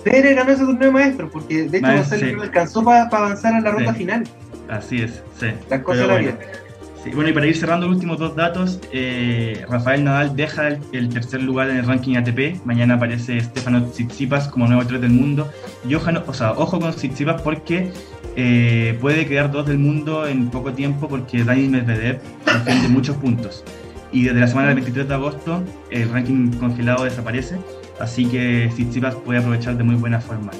Pérez ganó ese torneo de maestro, porque de hecho González alcanzó para avanzar a la ronda final. Así es, sí. La cosa la bueno. Sí, bueno, y para ir cerrando los últimos dos datos, eh, Rafael Nadal deja el, tercer lugar en el ranking ATP. Mañana aparece Stefano Tsitsipas como nuevo 3 del mundo. Y ojo, o sea, ojo con Tsitsipas porque eh, puede quedar dos del mundo en poco tiempo porque Dani Medvedev defiende muchos puntos. Y desde la semana del 23 de agosto el ranking congelado desaparece, así que Tsitsipas puede aprovechar de muy buena forma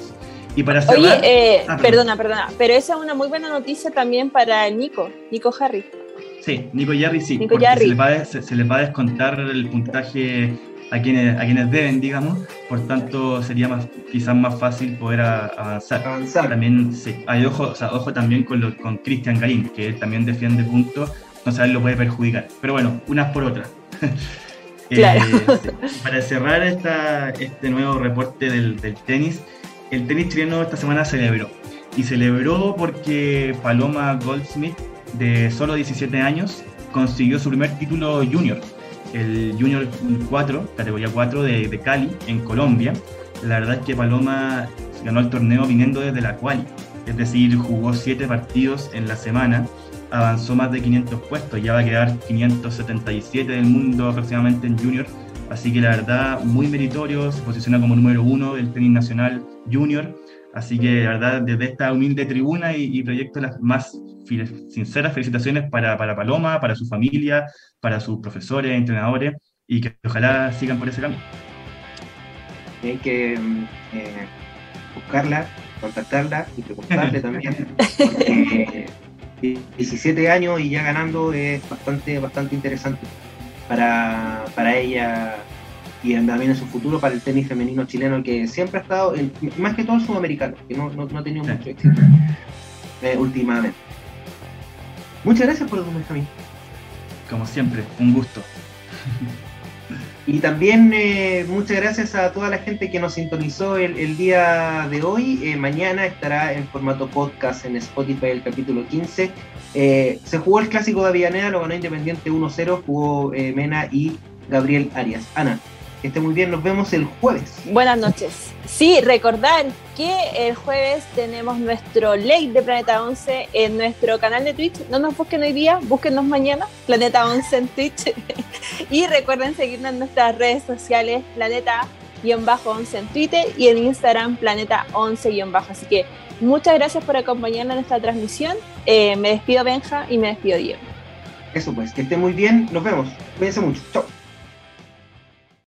Y para cerrar, Oye, eh, ah, perdona, perdona, pero esa es una muy buena noticia también para Nico, Nico Harry. Sí, Nico Jarry sí, Nico porque Se, le va se, les va a descontar el puntaje a quienes, a quienes deben, digamos, por tanto sería más, quizás más fácil poder avanzar. También, sí, hay ojo, o sea, ojo también con, con Cristian Garín, que él también defiende puntos, no sé, lo puede perjudicar. Pero bueno, unas por otras. Eh, claro. Para cerrar esta, este nuevo reporte del, del tenis, el tenis chileno esta semana celebró. Y celebró porque Paloma Goldsmith, de solo 17 años, consiguió su primer título junior el Junior 4, categoría 4 de, Cali, en Colombia. La verdad es que Paloma ganó el torneo viniendo desde la quali. es decir, jugó 7 partidos en la semana, avanzó más de 500 puestos, ya va a quedar 577 del mundo aproximadamente en junior, así que la verdad muy meritorio, se posiciona como número uno del tenis nacional junior, así que la verdad desde esta humilde tribuna y, proyecto las más sinceras felicitaciones para, para Paloma, para su familia, para sus profesores, entrenadores, y que ojalá sigan por ese camino. Hay que mm, eh, buscarla, contactarla y preguntarle también. 17 años y ya ganando es bastante, bastante interesante para, para ella y también en su futuro para el tenis femenino chileno, que siempre ha estado, más que todo el sudamericano, que no, no, ha tenido mucho éxito eh, últimamente. Muchas gracias por el Benjamín. Como siempre, un gusto. Y también eh, muchas gracias a toda la gente que nos sintonizó el, día de hoy. Eh, mañana estará en formato podcast en Spotify el capítulo 15. Eh, se jugó el clásico de Avianera, lo ganó Independiente 1-0, jugó Mena y Gabriel Arias. Ana, que esté muy bien, nos vemos el jueves. Buenas noches. Sí, recordar que el jueves tenemos nuestro late de Planeta 11 en nuestro canal de Twitch. No nos busquen hoy día, búsquenos mañana, Planeta 11 en Twitch. y recuerden seguirnos en nuestras redes sociales, Planeta-11 en Twitter y en Instagram, Planeta11-. Así que muchas gracias por acompañarnos en esta transmisión. Eh, me despido Benja y me despido Diego. Eso pues, que esté muy bien, nos vemos. Cuídense mucho. Chao.